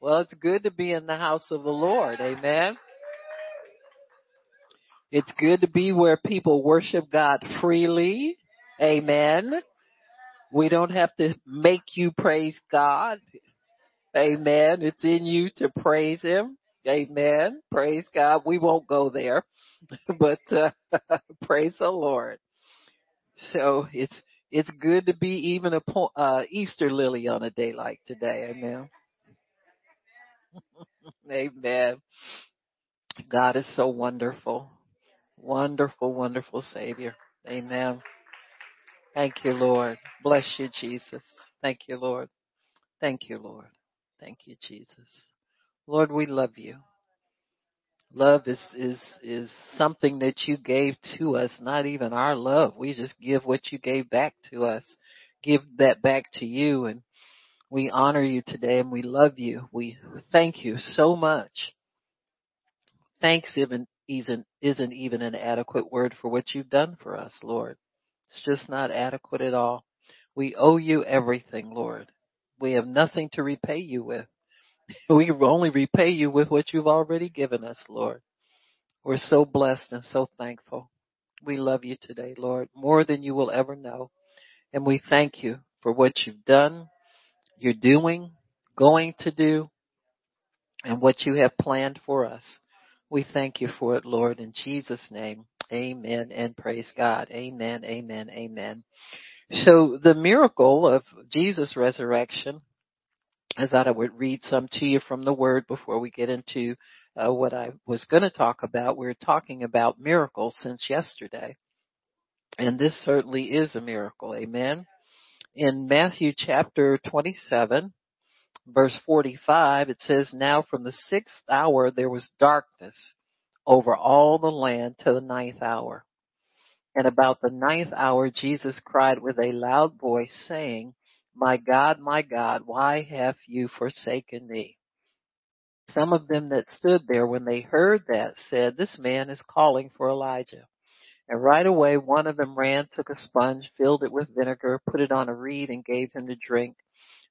Well, it's good to be in the house of the Lord. Amen. It's good to be where people worship God freely. Amen. We don't have to make you praise God. Amen. It's in you to praise Him. Amen. Praise God. We won't go there, but uh, praise the Lord. So it's it's good to be even a uh, Easter lily on a day like today. Amen. Amen. God is so wonderful. Wonderful, wonderful Savior. Amen. Thank you, Lord. Bless you, Jesus. Thank you, Lord. Thank you, Lord. Thank you, Jesus. Lord, we love you. Love is, is, is something that you gave to us, not even our love. We just give what you gave back to us. Give that back to you and we honor you today and we love you. We thank you so much. Thanks even isn't, isn't even an adequate word for what you've done for us, Lord. It's just not adequate at all. We owe you everything, Lord. We have nothing to repay you with. We only repay you with what you've already given us, Lord. We're so blessed and so thankful. We love you today, Lord, more than you will ever know. And we thank you for what you've done, you're doing, going to do, and what you have planned for us. We thank you for it, Lord, in Jesus' name. Amen and praise God. Amen, amen, amen. So the miracle of Jesus' resurrection, I thought I would read some to you from the Word before we get into uh, what I was going to talk about. We are talking about miracles since yesterday, and this certainly is a miracle. Amen. In Matthew chapter 27, verse 45, it says, Now from the sixth hour there was darkness over all the land to the ninth hour. And about the ninth hour Jesus cried with a loud voice saying, My God, my God, why have you forsaken me? Some of them that stood there when they heard that said, This man is calling for Elijah. And right away one of them ran, took a sponge, filled it with vinegar, put it on a reed and gave him to drink.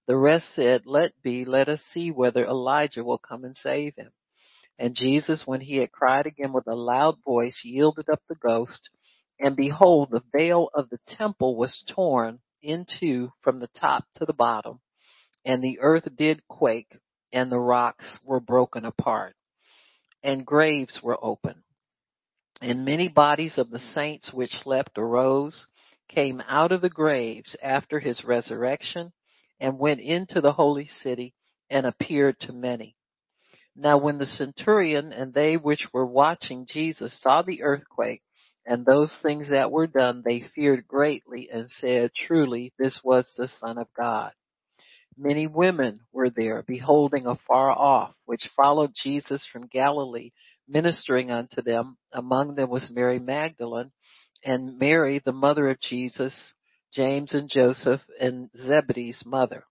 The rest said, Let be, let us see whether Elijah will come and save him. And Jesus, when he had cried again with a loud voice, yielded up the ghost. And behold, the veil of the temple was torn in two from the top to the bottom. And the earth did quake, and the rocks were broken apart. And graves were opened. And many bodies of the saints which slept arose, came out of the graves after his resurrection, and went into the holy city, and appeared to many. Now when the centurion and they which were watching Jesus saw the earthquake and those things that were done, they feared greatly and said, Truly, this was the Son of God. Many women were there, beholding afar off, which followed Jesus from Galilee, ministering unto them. Among them was Mary Magdalene, and Mary, the mother of Jesus, James and Joseph, and Zebedee's mother.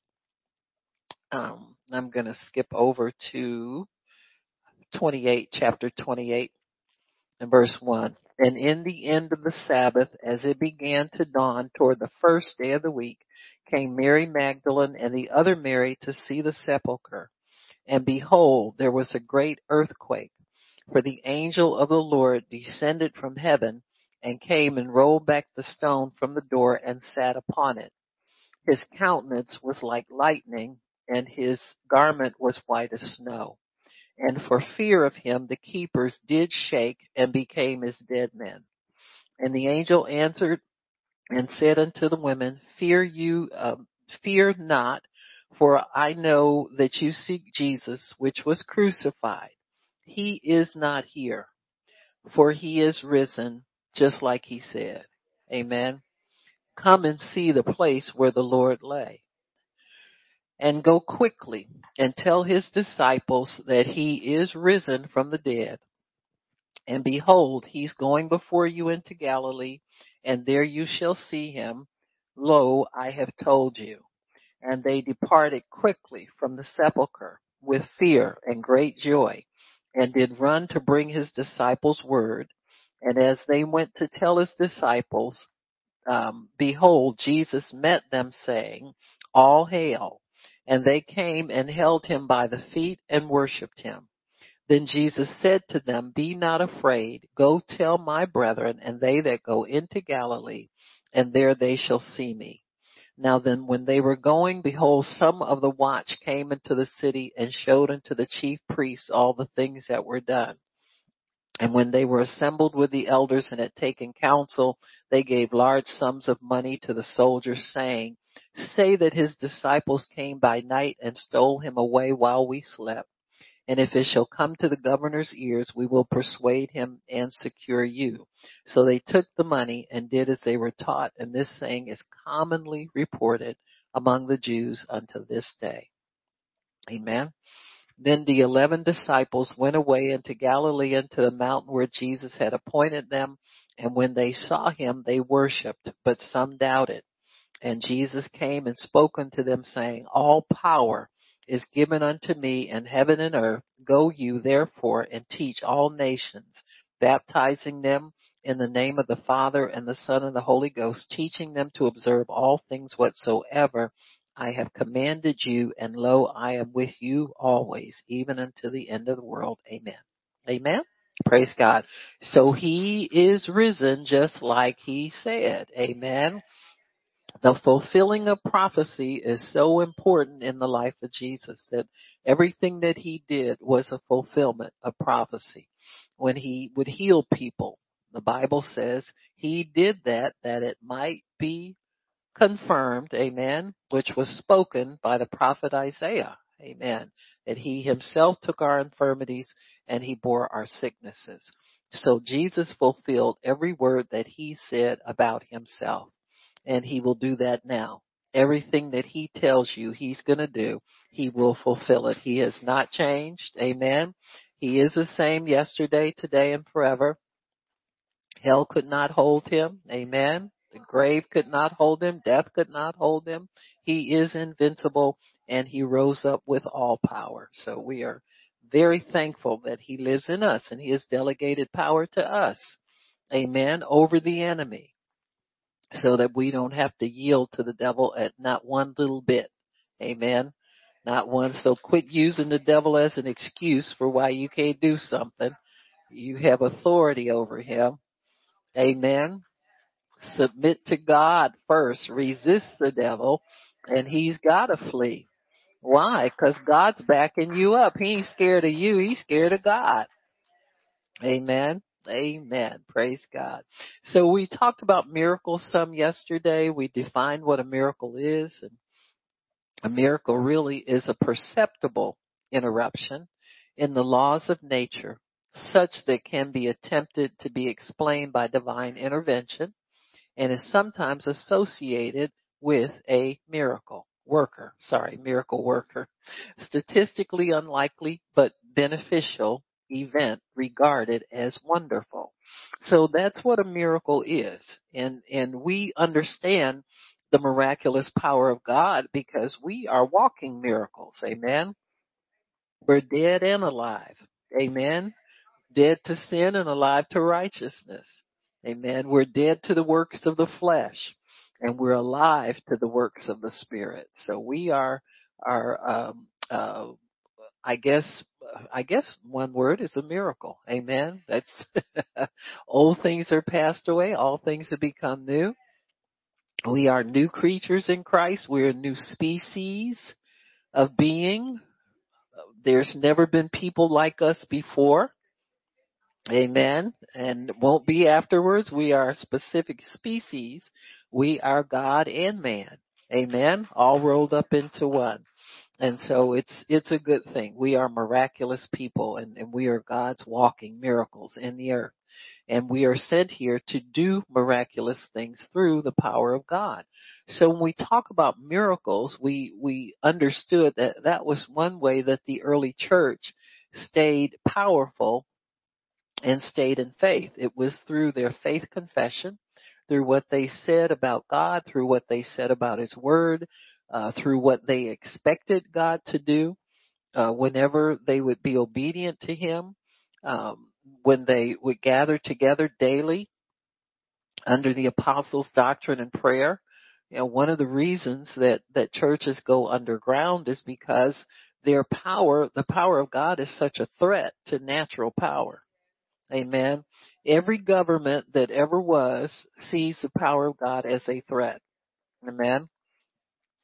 Um, I'm going to skip over to 28, chapter 28 and verse 1. And in the end of the Sabbath, as it began to dawn toward the first day of the week, came Mary Magdalene and the other Mary to see the sepulchre. And behold, there was a great earthquake, for the angel of the Lord descended from heaven and came and rolled back the stone from the door and sat upon it. His countenance was like lightning and his garment was white as snow and for fear of him the keepers did shake and became as dead men. And the angel answered and said unto the women, Fear you, um, fear not, for I know that you seek Jesus, which was crucified. He is not here, for he is risen, just like he said. Amen. Come and see the place where the Lord lay and go quickly and tell his disciples that he is risen from the dead. And behold, he's going before you into Galilee, and there you shall see him. Lo, I have told you. And they departed quickly from the sepulchre with fear and great joy, and did run to bring his disciples word. And as they went to tell his disciples, um, behold, Jesus met them saying, All hail. And they came and held him by the feet and worshipped him. Then Jesus said to them, Be not afraid. Go tell my brethren and they that go into Galilee, and there they shall see me. Now then, when they were going, behold, some of the watch came into the city and showed unto the chief priests all the things that were done. And when they were assembled with the elders and had taken counsel, they gave large sums of money to the soldiers, saying, Say that his disciples came by night and stole him away while we slept. And if it shall come to the governor's ears, we will persuade him and secure you. So they took the money and did as they were taught, and this saying is commonly reported among the Jews unto this day. Amen. Then the eleven disciples went away into Galilee into the mountain where Jesus had appointed them, and when they saw him, they worshipped, but some doubted. And Jesus came and spoke unto them saying, All power is given unto me in heaven and earth. Go you therefore and teach all nations, baptizing them in the name of the Father and the Son and the Holy Ghost, teaching them to observe all things whatsoever I have commanded you, and lo, I am with you always, even unto the end of the world. Amen. Amen. Praise God. So he is risen just like he said. Amen. The fulfilling of prophecy is so important in the life of Jesus that everything that he did was a fulfillment of prophecy. When he would heal people, the Bible says he did that that it might be confirmed, amen, which was spoken by the prophet Isaiah, amen, that he himself took our infirmities and he bore our sicknesses. So Jesus fulfilled every word that he said about himself and he will do that now. Everything that he tells you he's going to do, he will fulfill it. He has not changed. Amen. He is the same yesterday, today, and forever. Hell could not hold him. Amen. The grave could not hold him. Death could not hold him. He is invincible and he rose up with all power. So we are very thankful that he lives in us and he has delegated power to us. Amen. Over the enemy so that we don't have to yield to the devil at not one little bit. Amen. Not one. So quit using the devil as an excuse for why you can't do something. You have authority over him. Amen. Submit to God first. Resist the devil and he's gotta flee. Why? Cause God's backing you up. He ain't scared of you. He's scared of God. Amen. Amen. Praise God. So we talked about miracles some yesterday. We defined what a miracle is and a miracle really is a perceptible interruption in the laws of nature such that can be attempted to be explained by divine intervention and is sometimes associated with a miracle worker. Sorry, miracle worker. Statistically unlikely but beneficial event regarded as wonderful. So that's what a miracle is. And, and we understand the miraculous power of God because we are walking miracles. Amen. We're dead and alive. Amen. Dead to sin and alive to righteousness. Amen. We're dead to the works of the flesh and we're alive to the works of the spirit. So we are, are, um, uh, I guess, I guess one word is a miracle. Amen. That's, old things are passed away. All things have become new. We are new creatures in Christ. We're a new species of being. There's never been people like us before. Amen. And won't be afterwards. We are a specific species. We are God and man. Amen. All rolled up into one. And so it's, it's a good thing. We are miraculous people and, and we are God's walking miracles in the earth. And we are sent here to do miraculous things through the power of God. So when we talk about miracles, we, we understood that that was one way that the early church stayed powerful and stayed in faith. It was through their faith confession, through what they said about God, through what they said about His Word, uh, through what they expected God to do, uh, whenever they would be obedient to Him, um, when they would gather together daily under the apostles' doctrine and prayer. You know, one of the reasons that, that churches go underground is because their power, the power of God is such a threat to natural power. Amen. Every government that ever was sees the power of God as a threat. Amen.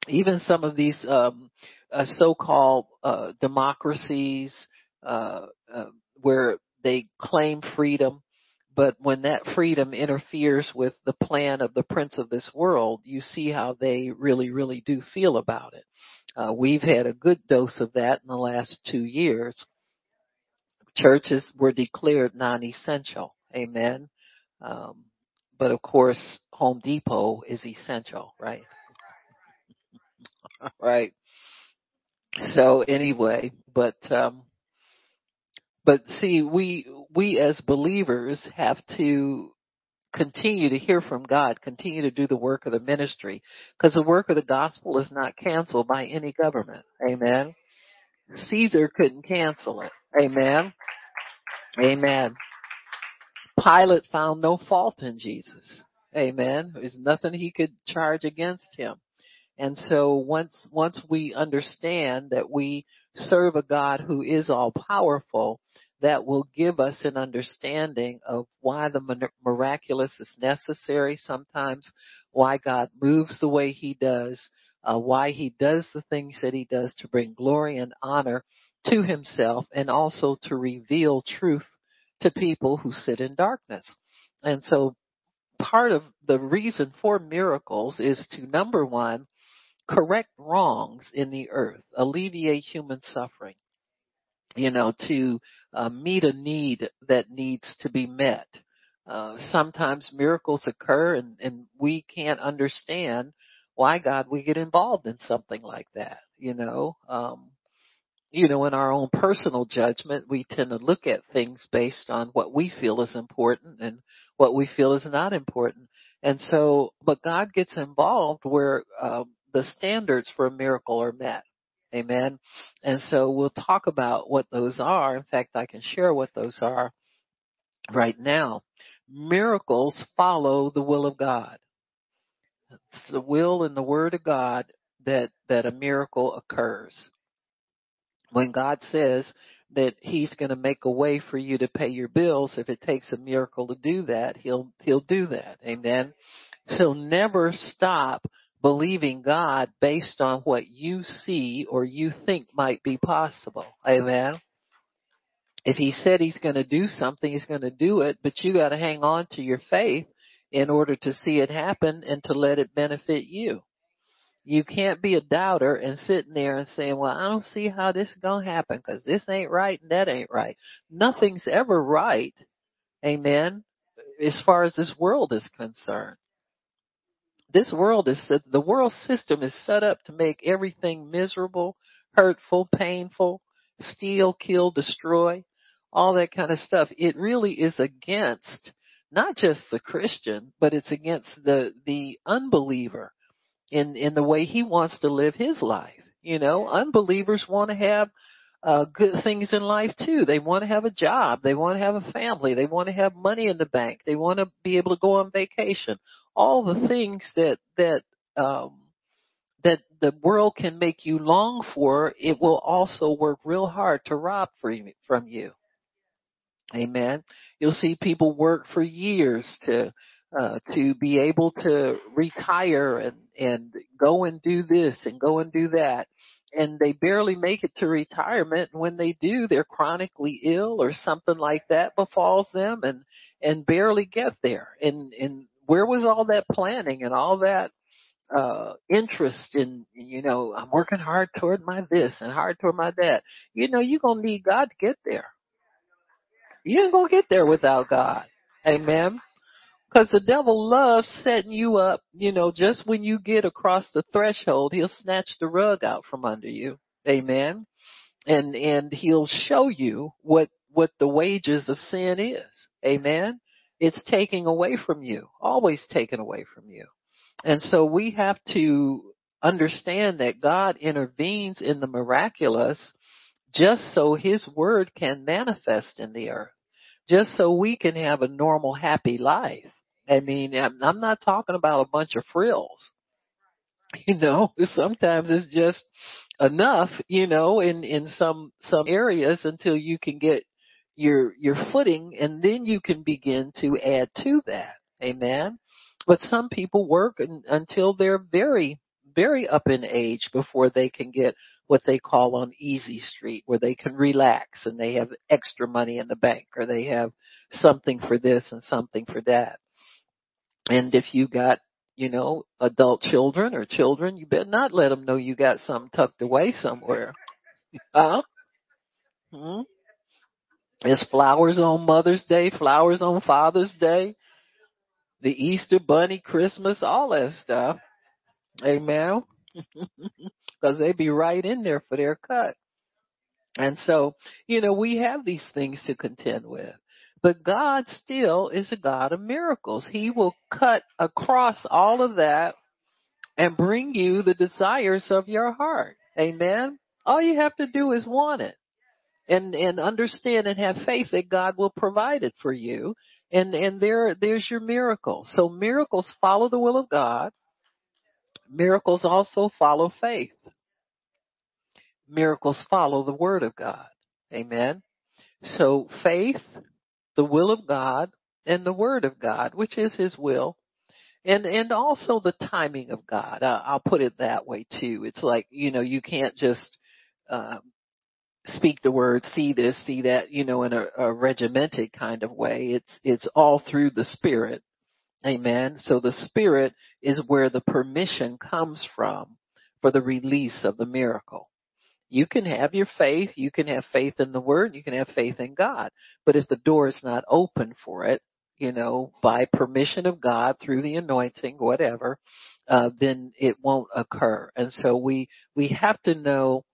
Even some of these um, uh, so-called uh, democracies uh, uh where they claim freedom, but when that freedom interferes with the plan of the prince of this world, you see how they really, really do feel about it. Uh, we've had a good dose of that in the last two years. Churches were declared non-essential. Amen. Um, but of course, Home Depot is essential, right? right. So anyway, but um, but see, we we as believers have to continue to hear from God, continue to do the work of the ministry, because the work of the gospel is not canceled by any government. Amen. Caesar couldn't cancel it. Amen. Amen. Pilate found no fault in Jesus. Amen. There's nothing he could charge against him. And so once, once we understand that we serve a God who is all powerful, that will give us an understanding of why the miraculous is necessary sometimes, why God moves the way he does, uh, why he does the things that he does to bring glory and honor to himself and also to reveal truth to people who sit in darkness. And so part of the reason for miracles is to number one, correct wrongs in the earth, alleviate human suffering, you know, to uh, meet a need that needs to be met. Uh, sometimes miracles occur and, and we can't understand why God we get involved in something like that, you know. Um, you know, in our own personal judgment, we tend to look at things based on what we feel is important and what we feel is not important. And so, but God gets involved where um, the standards for a miracle are met. Amen. And so we'll talk about what those are. In fact, I can share what those are right now. Miracles follow the will of God. It's the will and the word of God that, that a miracle occurs when God says that he's going to make a way for you to pay your bills, if it takes a miracle to do that, he'll, he'll do that. Amen. So never stop believing God based on what you see or you think might be possible. Amen. If he said he's going to do something, he's going to do it, but you got to hang on to your faith in order to see it happen and to let it benefit you. You can't be a doubter and sitting there and saying, well, I don't see how this is going to happen because this ain't right and that ain't right. Nothing's ever right. Amen. As far as this world is concerned. This world is, the world system is set up to make everything miserable, hurtful, painful, steal, kill, destroy, all that kind of stuff. It really is against not just the Christian, but it's against the, the unbeliever in in the way he wants to live his life. You know, unbelievers want to have uh good things in life too. They want to have a job, they want to have a family, they want to have money in the bank, they want to be able to go on vacation. All the things that that um that the world can make you long for, it will also work real hard to rob from you. Amen. You'll see people work for years to uh, to be able to retire and and go and do this and go and do that and they barely make it to retirement and when they do they're chronically ill or something like that befalls them and and barely get there and and where was all that planning and all that uh interest in you know I'm working hard toward my this and hard toward my that you know you're to need God to get there you ain't to get there without God amen because the devil loves setting you up, you know, just when you get across the threshold, he'll snatch the rug out from under you. Amen. And, and he'll show you what, what the wages of sin is. Amen. It's taking away from you, always taken away from you. And so we have to understand that God intervenes in the miraculous just so his word can manifest in the earth. Just so we can have a normal, happy life. I mean, I'm not talking about a bunch of frills. you know, sometimes it's just enough, you know, in, in some, some areas until you can get your, your footing and then you can begin to add to that. Amen. But some people work un, until they're very, very up in age before they can get what they call on easy street where they can relax and they have extra money in the bank or they have something for this and something for that. And if you got you know, adult children or children, you better not let them know you got something tucked away somewhere. Huh? Hmm? There's flowers on Mother's Day, flowers on Father's Day, the Easter Bunny, Christmas, all that stuff. Amen. Because they be right in there for their cut. And so, you know, we have these things to contend with. But God still is a God of miracles. He will cut across all of that and bring you the desires of your heart. Amen. All you have to do is want it and and understand and have faith that God will provide it for you. And and there there's your miracle. So miracles follow the will of God. Miracles also follow faith. Miracles follow the word of God. Amen. So faith, the will of God, and the word of God, which is his will, and and also the timing of God. I, I'll put it that way too. It's like you know you can't just um, speak the word, see this, see that, you know, in a, a regimented kind of way. It's it's all through the Spirit. Amen. So the Spirit is where the permission comes from for the release of the miracle. You can have your faith, you can have faith in the Word, you can have faith in God. But if the door is not open for it, you know, by permission of God through the anointing, whatever, uh, then it won't occur. And so we, we have to know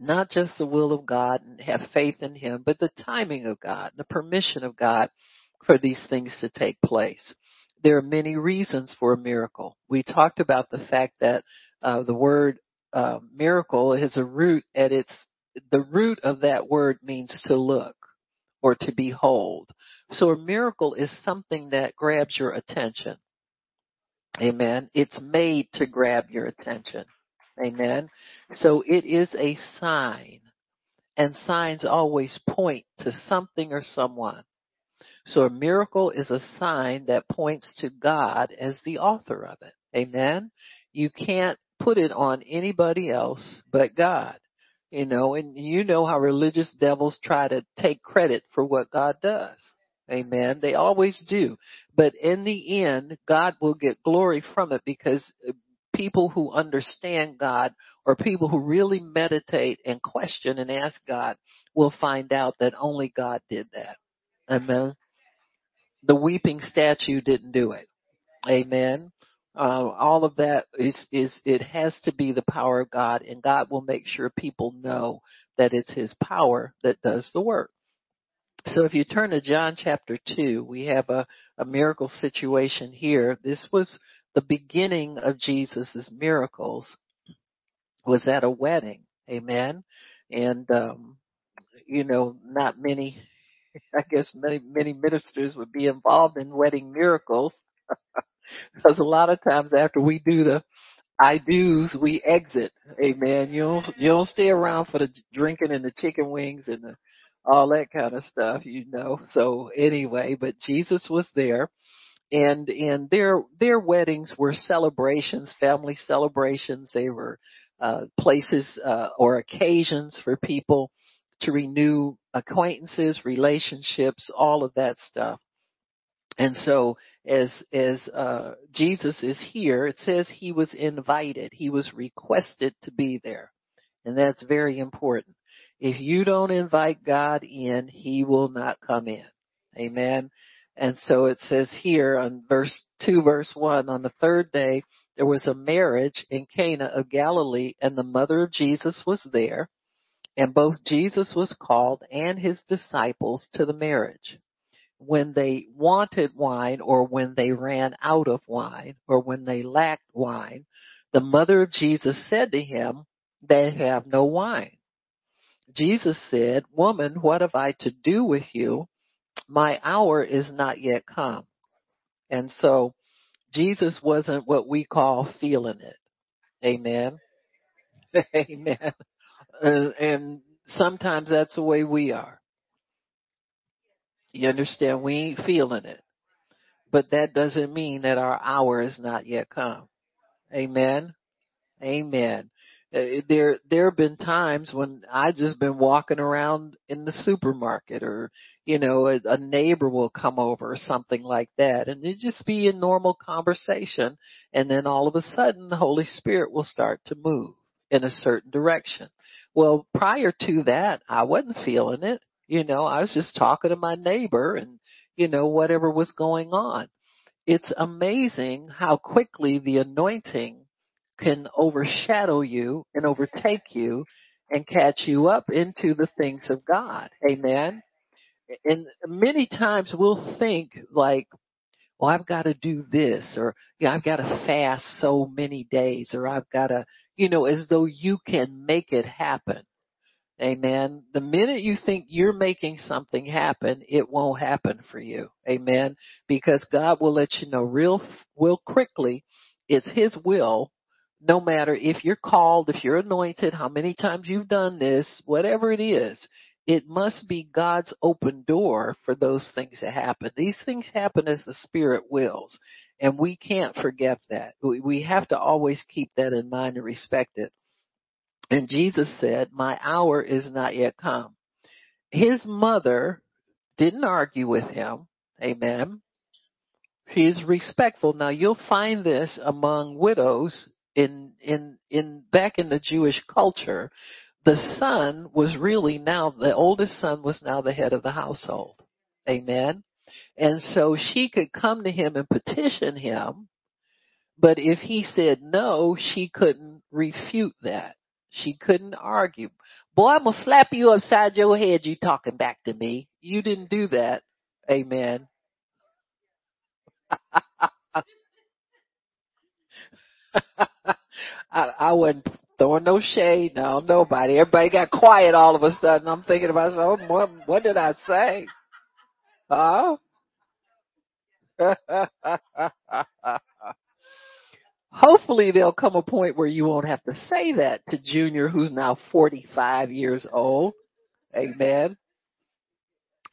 not just the will of God and have faith in Him, but the timing of God, the permission of God for these things to take place. There are many reasons for a miracle. We talked about the fact that uh, the word uh, miracle has a root at its the root of that word means to look or to behold. So a miracle is something that grabs your attention. Amen. It's made to grab your attention. Amen. So it is a sign and signs always point to something or someone. So a miracle is a sign that points to God as the author of it. Amen. You can't put it on anybody else but God. You know, and you know how religious devils try to take credit for what God does. Amen. They always do. But in the end, God will get glory from it because people who understand God or people who really meditate and question and ask God will find out that only God did that. Amen. The weeping statue didn't do it. Amen. Uh, all of that is, is, it has to be the power of God and God will make sure people know that it's His power that does the work. So if you turn to John chapter 2, we have a, a miracle situation here. This was the beginning of Jesus' miracles was at a wedding. Amen. And, um, you know, not many, I guess many, many ministers would be involved in wedding miracles because a lot of times after we do the I do's, we exit. Amen. You don't, you don't stay around for the drinking and the chicken wings and the, all that kind of stuff, you know. So anyway, but Jesus was there and and their their weddings were celebrations, family celebrations. They were uh, places uh, or occasions for people to renew acquaintances, relationships, all of that stuff. And so as as uh, Jesus is here, it says he was invited. He was requested to be there. And that's very important. If you don't invite God in, he will not come in. Amen. And so it says here on verse 2 verse 1, on the third day there was a marriage in Cana of Galilee and the mother of Jesus was there and both Jesus was called and his disciples to the marriage. When they wanted wine or when they ran out of wine or when they lacked wine, the mother of Jesus said to him, they have no wine. Jesus said, woman, what have I to do with you? My hour is not yet come. And so Jesus wasn't what we call feeling it. Amen. Amen. And sometimes that's the way we are. You understand? We ain't feeling it. But that doesn't mean that our hour is not yet come. Amen. Amen. Uh, there, there have been times when I just been walking around in the supermarket or, you know, a, a neighbor will come over or something like that and it just be a normal conversation and then all of a sudden the Holy Spirit will start to move in a certain direction. Well, prior to that, I wasn't feeling it. You know, I was just talking to my neighbor and, you know, whatever was going on. It's amazing how quickly the anointing can overshadow you and overtake you and catch you up into the things of God. Amen. And many times we'll think like, well, I've got to do this or yeah, I've got to fast so many days or I've got to, you know, as though you can make it happen. Amen. The minute you think you're making something happen, it won't happen for you. Amen. Because God will let you know real, real quickly it's His will no matter if you're called, if you're anointed, how many times you've done this, whatever it is, it must be God's open door for those things to happen. These things happen as the Spirit wills, and we can't forget that. We have to always keep that in mind and respect it. And Jesus said, my hour is not yet come. His mother didn't argue with him. Amen. She is respectful. Now you'll find this among widows in in in back in the Jewish culture, the son was really now the oldest son was now the head of the household. Amen. And so she could come to him and petition him, but if he said no, she couldn't refute that. She couldn't argue. Boy, I'm gonna slap you upside your head. You talking back to me? You didn't do that. Amen. I, I wasn't throwing no shade. No, nobody. Everybody got quiet all of a sudden. I'm thinking about, oh, what, what did I say? Huh? Hopefully there'll come a point where you won't have to say that to Junior who's now 45 years old. Amen.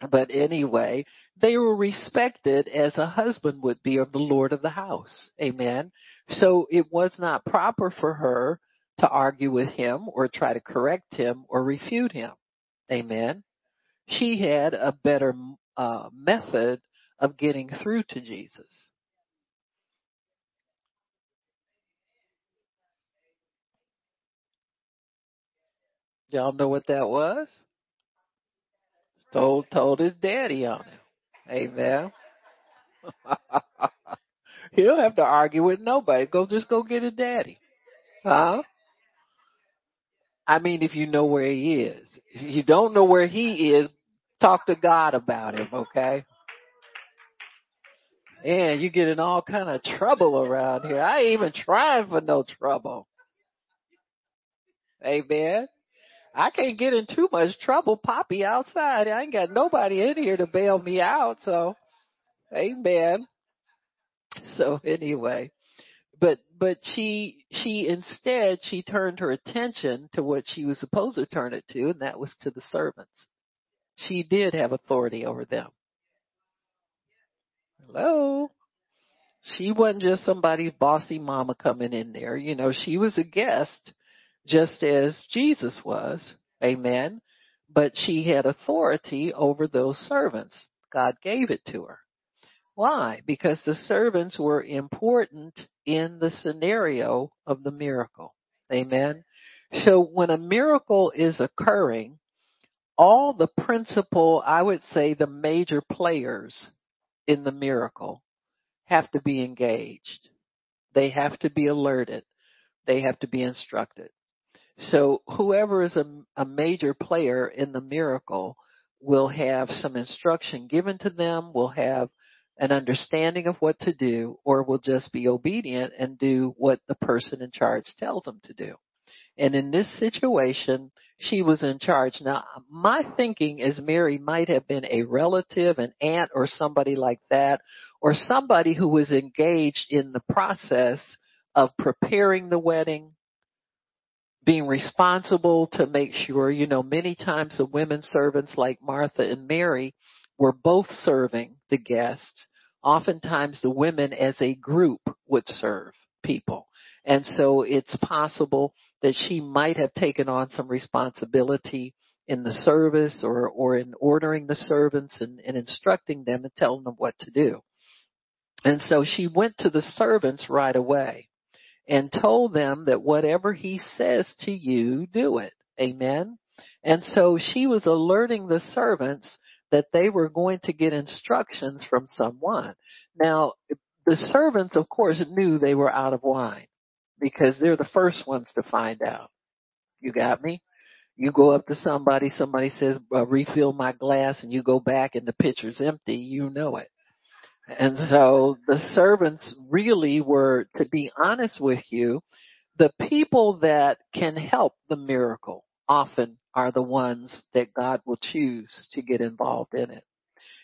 But anyway, they were respected as a husband would be of the Lord of the house. Amen. So it was not proper for her to argue with him or try to correct him or refute him. Amen. She had a better uh, method of getting through to Jesus. Y'all know what that was? Told told his daddy on him. Amen. He'll have to argue with nobody. Go just go get his daddy. Huh? I mean, if you know where he is. If you don't know where he is, talk to God about him, okay? And you get in all kind of trouble around here. I ain't even trying for no trouble. Amen. I can't get in too much trouble. Poppy outside. I ain't got nobody in here to bail me out. So, amen. So anyway, but, but she, she instead, she turned her attention to what she was supposed to turn it to, and that was to the servants. She did have authority over them. Hello? She wasn't just somebody's bossy mama coming in there. You know, she was a guest just as Jesus was. Amen. But she had authority over those servants. God gave it to her. Why? Because the servants were important in the scenario of the miracle. Amen. So when a miracle is occurring, all the principal, I would say the major players in the miracle have to be engaged. They have to be alerted. They have to be instructed. So whoever is a, a major player in the miracle will have some instruction given to them, will have an understanding of what to do, or will just be obedient and do what the person in charge tells them to do. And in this situation, she was in charge. Now, my thinking is Mary might have been a relative, an aunt, or somebody like that, or somebody who was engaged in the process of preparing the wedding, being responsible to make sure, you know, many times the women servants like Martha and Mary were both serving the guests. Oftentimes the women as a group would serve people. And so it's possible that she might have taken on some responsibility in the service or, or in ordering the servants and, and instructing them and telling them what to do. And so she went to the servants right away and told them that whatever he says to you, do it. Amen. And so she was alerting the servants that they were going to get instructions from someone. Now, the servants, of course, knew they were out of wine because they're the first ones to find out. You got me? You go up to somebody, somebody says, refill my glass and you go back and the pitcher's empty, you know it. And so the servants really were, to be honest with you, the people that can help the miracle often are the ones that God will choose to get involved in it.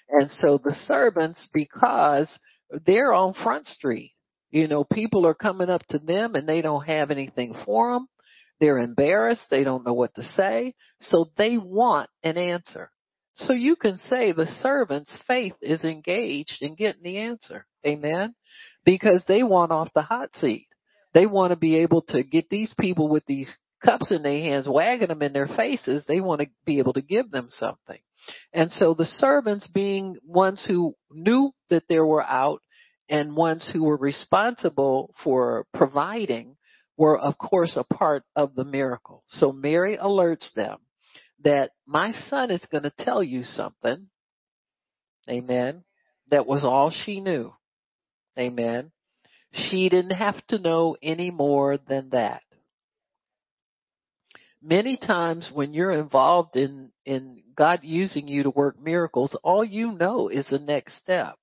And so the servants, because they're on Front Street, you know, people are coming up to them and they don't have anything for them. They're embarrassed. They don't know what to say. So they want an answer. So you can say the servant's faith is engaged in getting the answer. Amen. Because they want off the hot seat. They want to be able to get these people with these cups in their hands, wagging them in their faces. They want to be able to give them something. And so the servants being ones who knew that they were out and ones who were responsible for providing were of course a part of the miracle. So Mary alerts them that my son is going to tell you something. Amen. That was all she knew. Amen. She didn't have to know any more than that. Many times when you're involved in, in God using you to work miracles, all you know is the next step.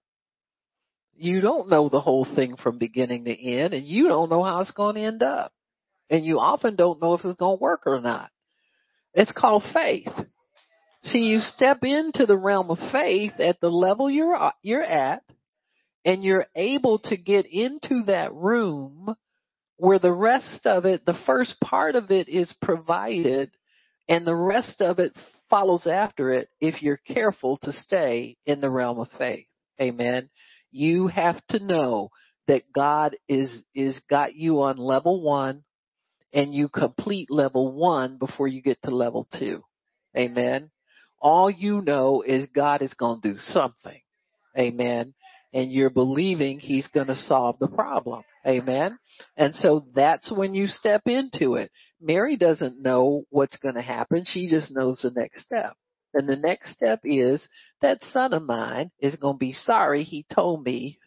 You don't know the whole thing from beginning to end and you don't know how it's going to end up. And you often don't know if it's going to work or not. It's called faith. See, you step into the realm of faith at the level you're, you're at and you're able to get into that room where the rest of it, the first part of it is provided and the rest of it follows after it if you're careful to stay in the realm of faith. Amen. You have to know that God is, is got you on level one and you complete level one before you get to level two. Amen. All you know is God is going to do something. Amen. And you're believing he's going to solve the problem. Amen. And so that's when you step into it. Mary doesn't know what's going to happen. She just knows the next step. And the next step is that son of mine is going to be sorry he told me.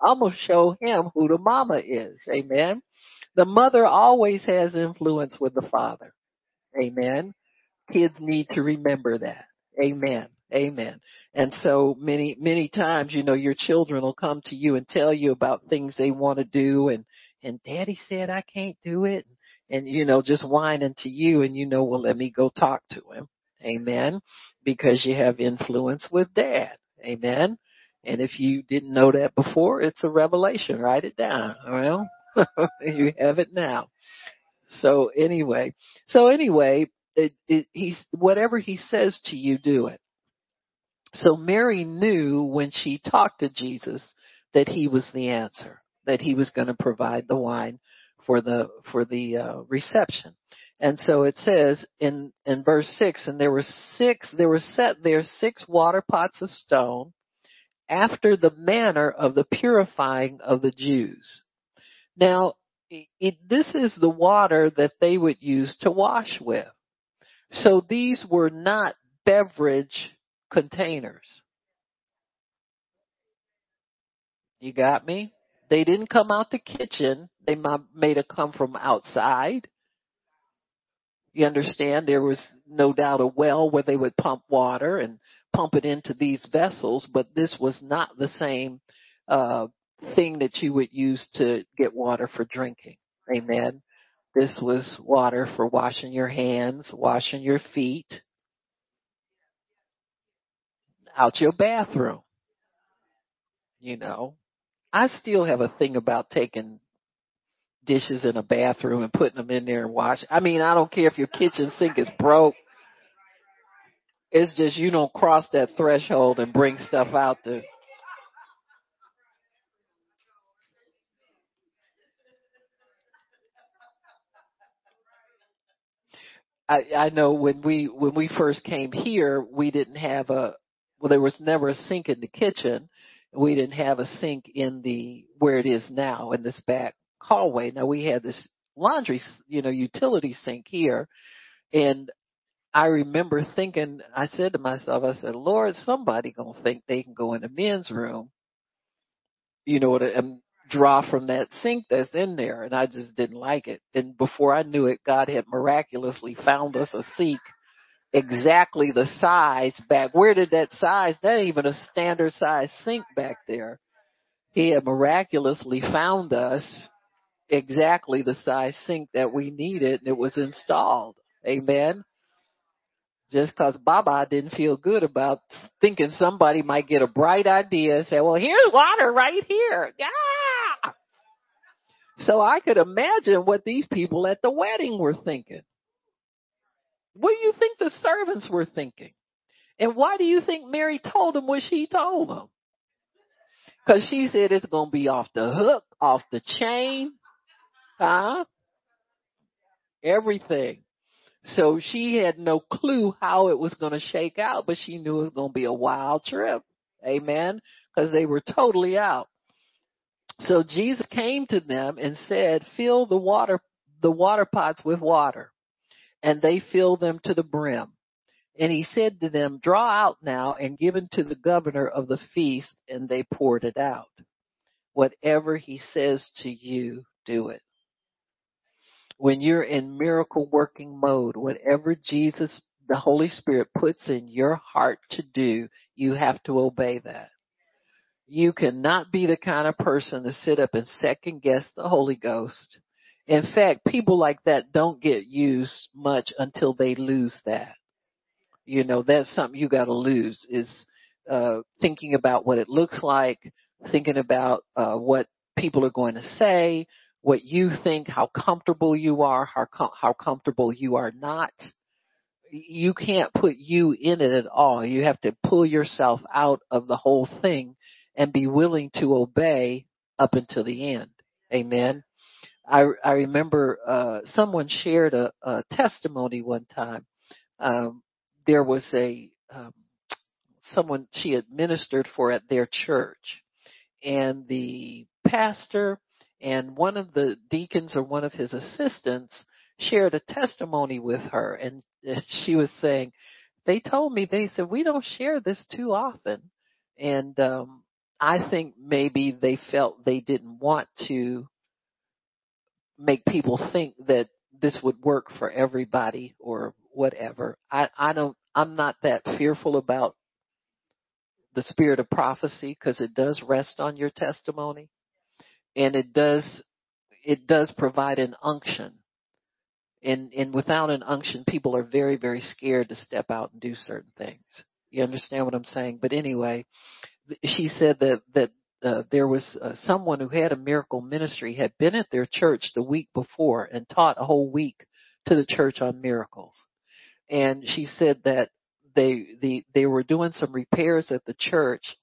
I'm going to show him who the mama is. Amen. The mother always has influence with the father. Amen. Kids need to remember that. Amen. Amen. And so many, many times, you know, your children will come to you and tell you about things they want to do and, and daddy said I can't do it. And, you know, just whining to you and you know, well, let me go talk to him. Amen. Because you have influence with dad. Amen. And if you didn't know that before, it's a revelation. Write it down. Well, you have it now. So anyway, so anyway, it, it, he's whatever he says to you, do it. So Mary knew when she talked to Jesus that he was the answer, that he was going to provide the wine for the for the uh, reception. And so it says in in verse six, and there were six, there were set there six water pots of stone, after the manner of the purifying of the Jews. Now, it, this is the water that they would use to wash with. So these were not beverage containers. You got me? They didn't come out the kitchen. They may have come from outside. You understand? There was no doubt a well where they would pump water and pump it into these vessels, but this was not the same uh, thing that you would use to get water for drinking. Amen. This was water for washing your hands, washing your feet, out your bathroom. You know, I still have a thing about taking dishes in a bathroom and putting them in there and wash. I mean, I don't care if your kitchen sink is broke. It's just you don't cross that threshold and bring stuff out to I, I know when we when we first came here, we didn't have a well, there was never a sink in the kitchen. We didn't have a sink in the where it is now in this back hallway. Now we had this laundry, you know, utility sink here, and I remember thinking, I said to myself, I said, Lord, somebody gonna think they can go in the men's room, you know, and um, draw from that sink that's in there and I just didn't like it. And before I knew it, God had miraculously found us a sink exactly the size back. Where did that size? That ain't even a standard size sink back there. He had miraculously found us exactly the size sink that we needed and it was installed. Amen. Just cause Baba didn't feel good about thinking somebody might get a bright idea and say, well, here's water right here. Yeah so I could imagine what these people at the wedding were thinking. What do you think the servants were thinking? And why do you think Mary told them what she told them? Cause she said it's gonna be off the hook, off the chain, huh? Everything. So she had no clue how it was gonna shake out, but she knew it was gonna be a wild trip. Amen. Cause they were totally out. So Jesus came to them and said, fill the water, the water pots with water. And they filled them to the brim. And he said to them, draw out now and give it to the governor of the feast. And they poured it out. Whatever he says to you, do it. When you're in miracle working mode, whatever Jesus, the Holy Spirit puts in your heart to do, you have to obey that. You cannot be the kind of person to sit up and second guess the Holy Ghost. In fact, people like that don't get used much until they lose that. You know, that's something you gotta lose is, uh, thinking about what it looks like, thinking about, uh, what people are going to say, what you think, how comfortable you are, how, com- how comfortable you are not. You can't put you in it at all. You have to pull yourself out of the whole thing and be willing to obey up until the end. Amen. I, I remember uh, someone shared a, a, testimony one time. Um, there was a um, someone she had ministered for at their church, and the pastor and one of the deacons or one of his assistants shared a testimony with her, and she was saying, "They told me they said we don't share this too often." And um I think maybe they felt they didn't want to make people think that this would work for everybody or whatever. I, I don't, I'm not that fearful about the spirit of prophecy because it does rest on your testimony and it does, it does provide an unction. And, and without an unction, people are very, very scared to step out and do certain things. You understand what I'm saying? But anyway, she said that that uh, there was uh, someone who had a miracle ministry had been at their church the week before and taught a whole week to the church on miracles. And she said that they the they were doing some repairs at the church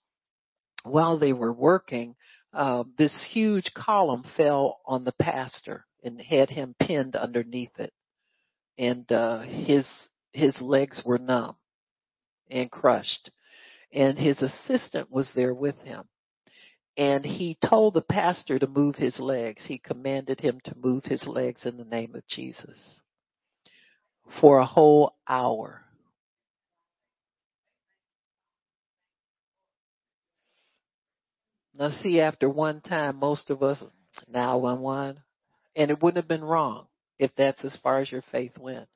while they were working. Uh, this huge column fell on the pastor and had him pinned underneath it, and uh, his his legs were numb and crushed and his assistant was there with him. And he told the pastor to move his legs. He commanded him to move his legs in the name of Jesus for a whole hour. Now see, after one time, most of us, now one one, and it wouldn't have been wrong if that's as far as your faith went.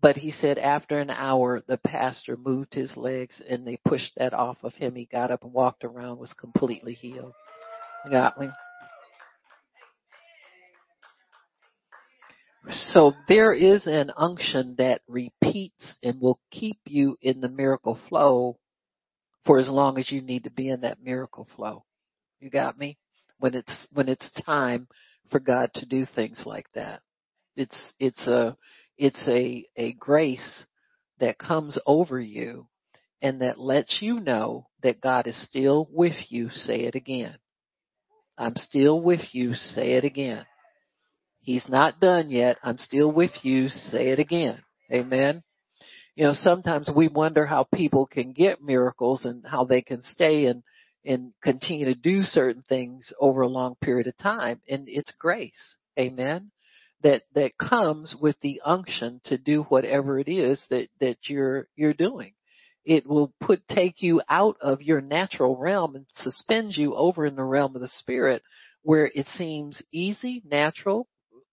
But he said after an hour, the pastor moved his legs and they pushed that off of him. He got up and walked around, was completely healed. You got me? So there is an unction that repeats and will keep you in the miracle flow for as long as you need to be in that miracle flow. You got me? When it's, when it's time for God to do things like that. It's it's a it's a a grace that comes over you and that lets you know that God is still with you. Say it again. I'm still with you. Say it again. He's not done yet. I'm still with you. Say it again. Amen. You know, sometimes we wonder how people can get miracles and how they can stay and, and continue to do certain things over a long period of time. And it's grace. Amen. That, that comes with the unction to do whatever it is that, that you're, you're doing it will put take you out of your natural realm and suspend you over in the realm of the spirit where it seems easy, natural,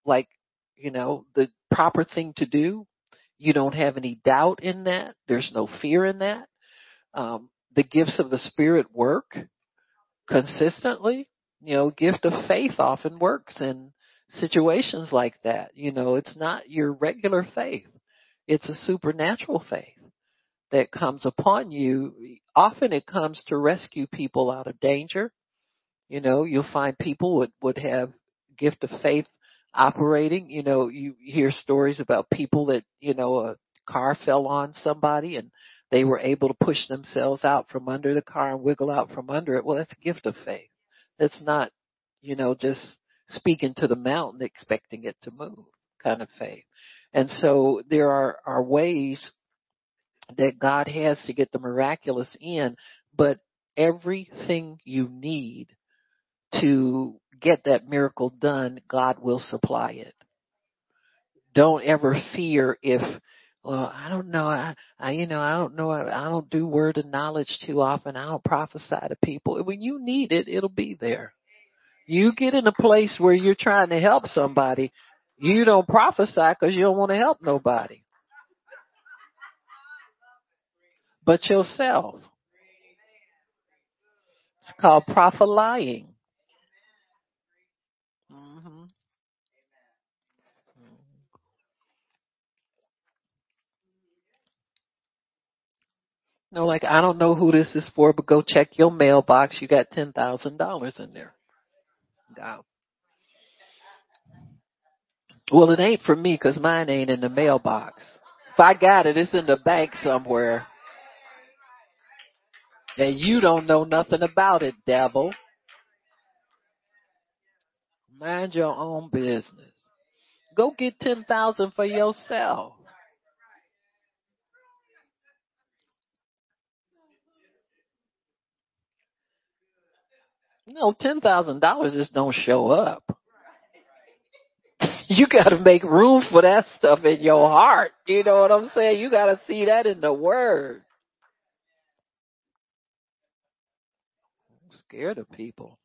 like, you know, the proper thing to do. You don't have any doubt in that. There's no fear in that. Um, the gifts of the spirit work consistently. You know, gift of faith often works in situations like that. You know, it's not your regular faith. It's a supernatural faith that comes upon you, often it comes to rescue people out of danger. You know, you'll find people would, would have gift of faith operating. You know, you hear stories about people that, you know, a car fell on somebody and they were able to push themselves out from under the car and wiggle out from under it. Well, that's a gift of faith. That's not, you know, just speaking to the mountain expecting it to move kind of faith. And so there are, are ways that God has to get the miraculous in, but everything you need to get that miracle done, God will supply it. Don't ever fear if, well, I don't know, I, I you know, I don't know, I, I don't do word of knowledge too often. I don't prophesy to people. When you need it, it'll be there. You get in a place where you're trying to help somebody, you don't prophesy because you don't want to help nobody. but yourself. It's called prophesying. Mm-hmm. No, like I don't know who this is for, but go check your mailbox. You got ten thousand dollars in there. God. Well, it ain't for me because mine ain't in the mailbox. If I got it, it's in the bank somewhere. And you don't know nothing about it, devil. Mind your own business. Go get ten thousand for yourself. No, ten thousand dollars just don't show up. you got to make room for that stuff in your heart. You know what I'm saying? You got to see that in the Word. I'm scared of people.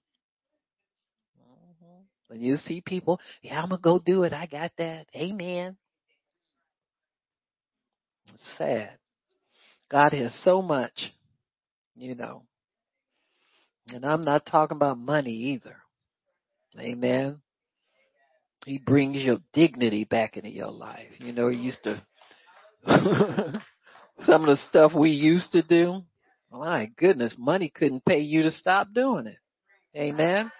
Mm-hmm. When you see people, yeah, I'm gonna go do it. I got that. Amen. It's sad. God has so much, you know. And I'm not talking about money either. Amen. He brings your dignity back into your life. You know, he used to, some of the stuff we used to do, my goodness, money couldn't pay you to stop doing it. Amen.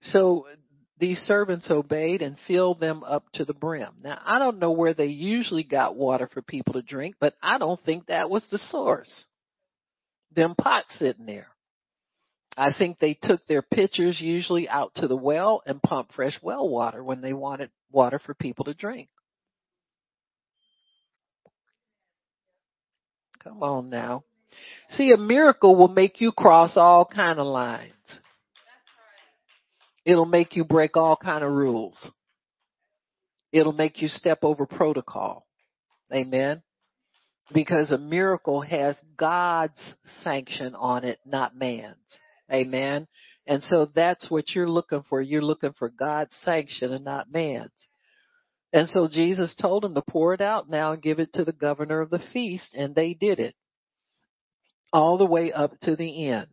So these servants obeyed and filled them up to the brim. Now, I don't know where they usually got water for people to drink, but I don't think that was the source. Them pots sitting there. I think they took their pitchers usually out to the well and pumped fresh well water when they wanted water for people to drink. Come on now. See, a miracle will make you cross all kind of lines. It'll make you break all kind of rules. It'll make you step over protocol. Amen. Because a miracle has God's sanction on it, not man's. Amen. And so that's what you're looking for. You're looking for God's sanction and not man's. And so Jesus told them to pour it out now and give it to the governor of the feast, and they did it. All the way up to the end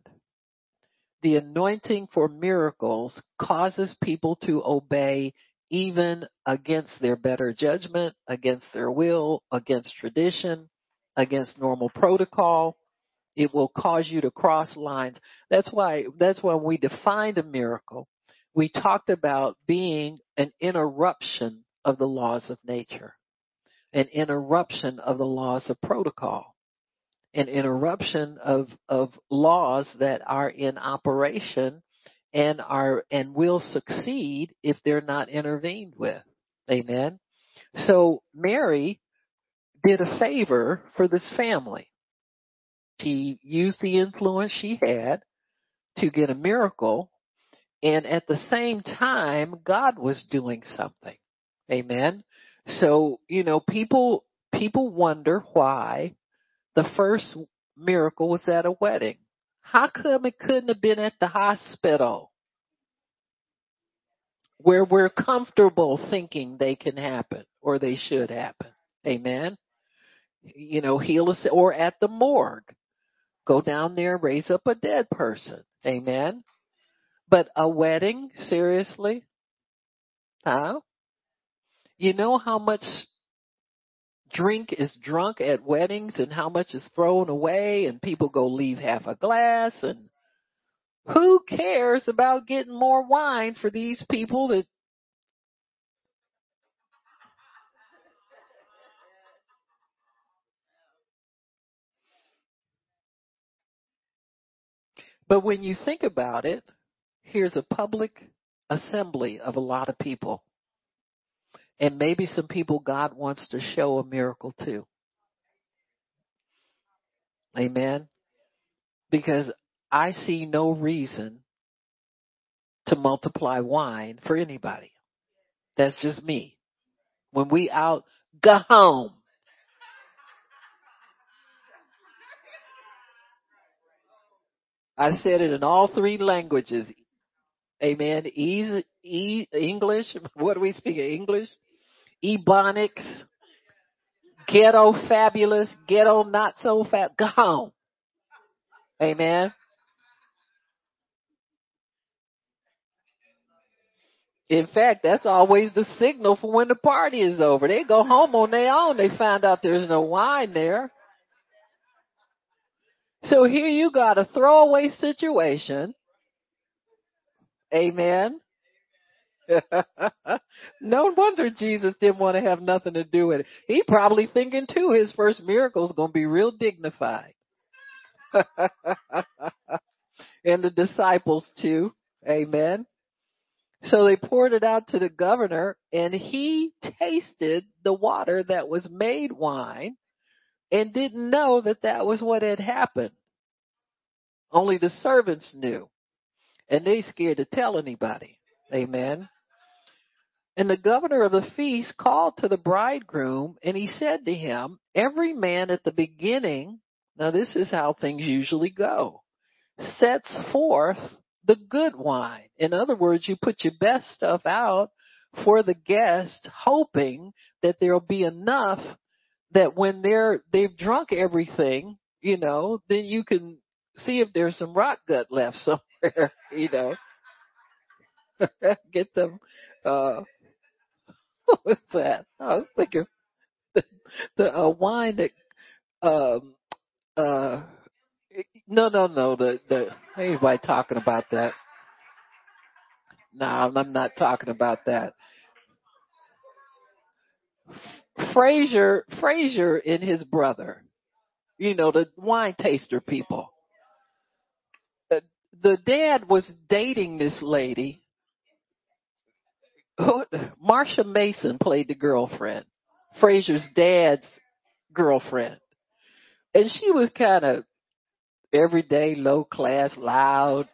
the anointing for miracles causes people to obey even against their better judgment, against their will, against tradition. against normal protocol. It will cause you to cross lines. That's why, that's when we defined a miracle. We talked about being an interruption of the laws of nature, an interruption of the laws of protocol, an interruption of, of laws that are in operation and are, and will succeed if they're not intervened with. Amen. So Mary did a favor for this family. She used the influence she had to get a miracle. And at the same time, God was doing something. Amen. So, you know, people, people wonder why the first miracle was at a wedding. How come it couldn't have been at the hospital? Where we're comfortable thinking they can happen or they should happen. Amen. You know, heal us or at the morgue. Go down there, and raise up a dead person. Amen. But a wedding, seriously? Huh? You know how much drink is drunk at weddings and how much is thrown away and people go leave half a glass and who cares about getting more wine for these people that But when you think about it, here's a public assembly of a lot of people. And maybe some people God wants to show a miracle to. Amen. Because I see no reason to multiply wine for anybody. That's just me. When we out, go home. I said it in all three languages. Amen. E, e English. What do we speak? English. Ebonics. Ghetto fabulous. Ghetto not so. Go home. Amen. In fact, that's always the signal for when the party is over. They go home on their own. They find out there's no wine there. So here you got a throwaway situation. Amen. no wonder Jesus didn't want to have nothing to do with it. He probably thinking too his first miracle is going to be real dignified. and the disciples too. Amen. So they poured it out to the governor and he tasted the water that was made wine and didn't know that that was what had happened. Only the servants knew. And they scared to tell anybody. Amen. And the governor of the feast called to the bridegroom and he said to him, every man at the beginning, now this is how things usually go, sets forth the good wine. In other words, you put your best stuff out for the guest, hoping that there'll be enough that when they're, they've drunk everything, you know, then you can see if there's some rock gut left somewhere, you know. Get them, uh, what was that? I was thinking the, the uh, wine that, um, uh, no, no, no, the, the, anybody talking about that. No, I'm not talking about that. Frasier, Frasier and his brother, you know, the wine taster people. Uh, the dad was dating this lady. Marsha Mason played the girlfriend, Frasier's dad's girlfriend. And she was kind of everyday, low class, loud.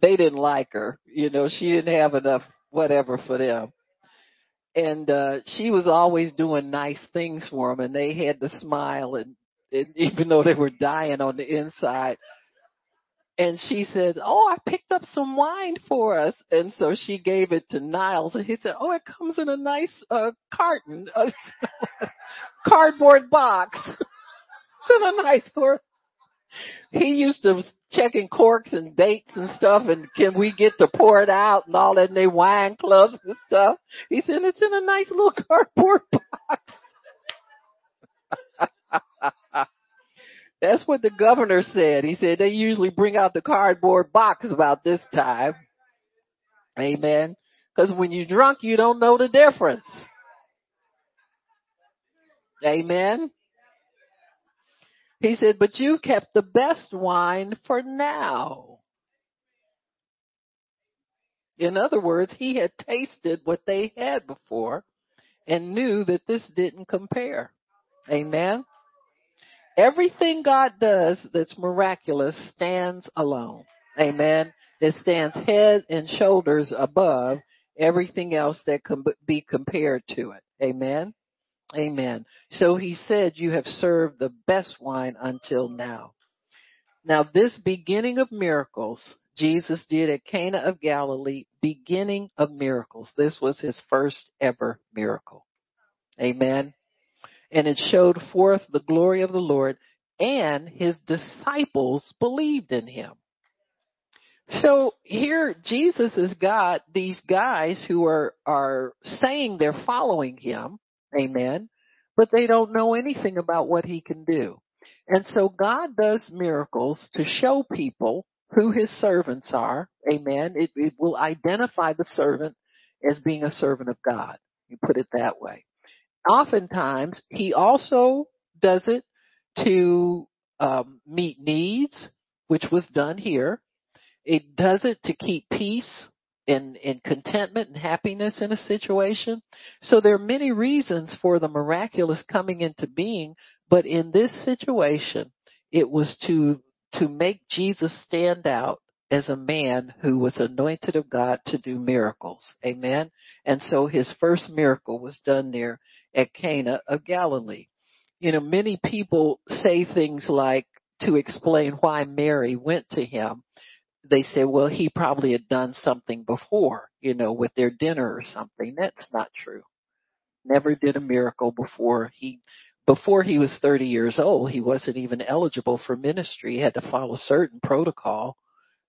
They didn't like her. You know, she didn't have enough whatever for them and uh she was always doing nice things for them and they had to smile and, and even though they were dying on the inside and she said oh i picked up some wine for us and so she gave it to niles and he said oh it comes in a nice uh carton a cardboard box it's in a nice cor- he used to checking corks and dates and stuff and can we get to pour it out and all that in their wine clubs and stuff. He said it's in a nice little cardboard box. That's what the governor said. He said they usually bring out the cardboard box about this time. Amen. Because when you're drunk, you don't know the difference. Amen. He said, but you kept the best wine for now. In other words, he had tasted what they had before and knew that this didn't compare. Amen. Everything God does that's miraculous stands alone. Amen. It stands head and shoulders above everything else that can be compared to it. Amen. Amen. So he said, you have served the best wine until now. Now this beginning of miracles, Jesus did at Cana of Galilee, beginning of miracles. This was his first ever miracle. Amen. And it showed forth the glory of the Lord and his disciples believed in him. So here Jesus has got these guys who are, are saying they're following him. Amen. But they don't know anything about what he can do. And so God does miracles to show people who his servants are. Amen. It, it will identify the servant as being a servant of God. You put it that way. Oftentimes, he also does it to um, meet needs, which was done here. It does it to keep peace and, and contentment and happiness in a situation. So there are many reasons for the miraculous coming into being, but in this situation, it was to to make Jesus stand out as a man who was anointed of God to do miracles. Amen. And so his first miracle was done there at Cana of Galilee. You know, many people say things like to explain why Mary went to him. They say, well, he probably had done something before, you know, with their dinner or something. That's not true. Never did a miracle before he before he was 30 years old, he wasn't even eligible for ministry. He had to follow certain protocol,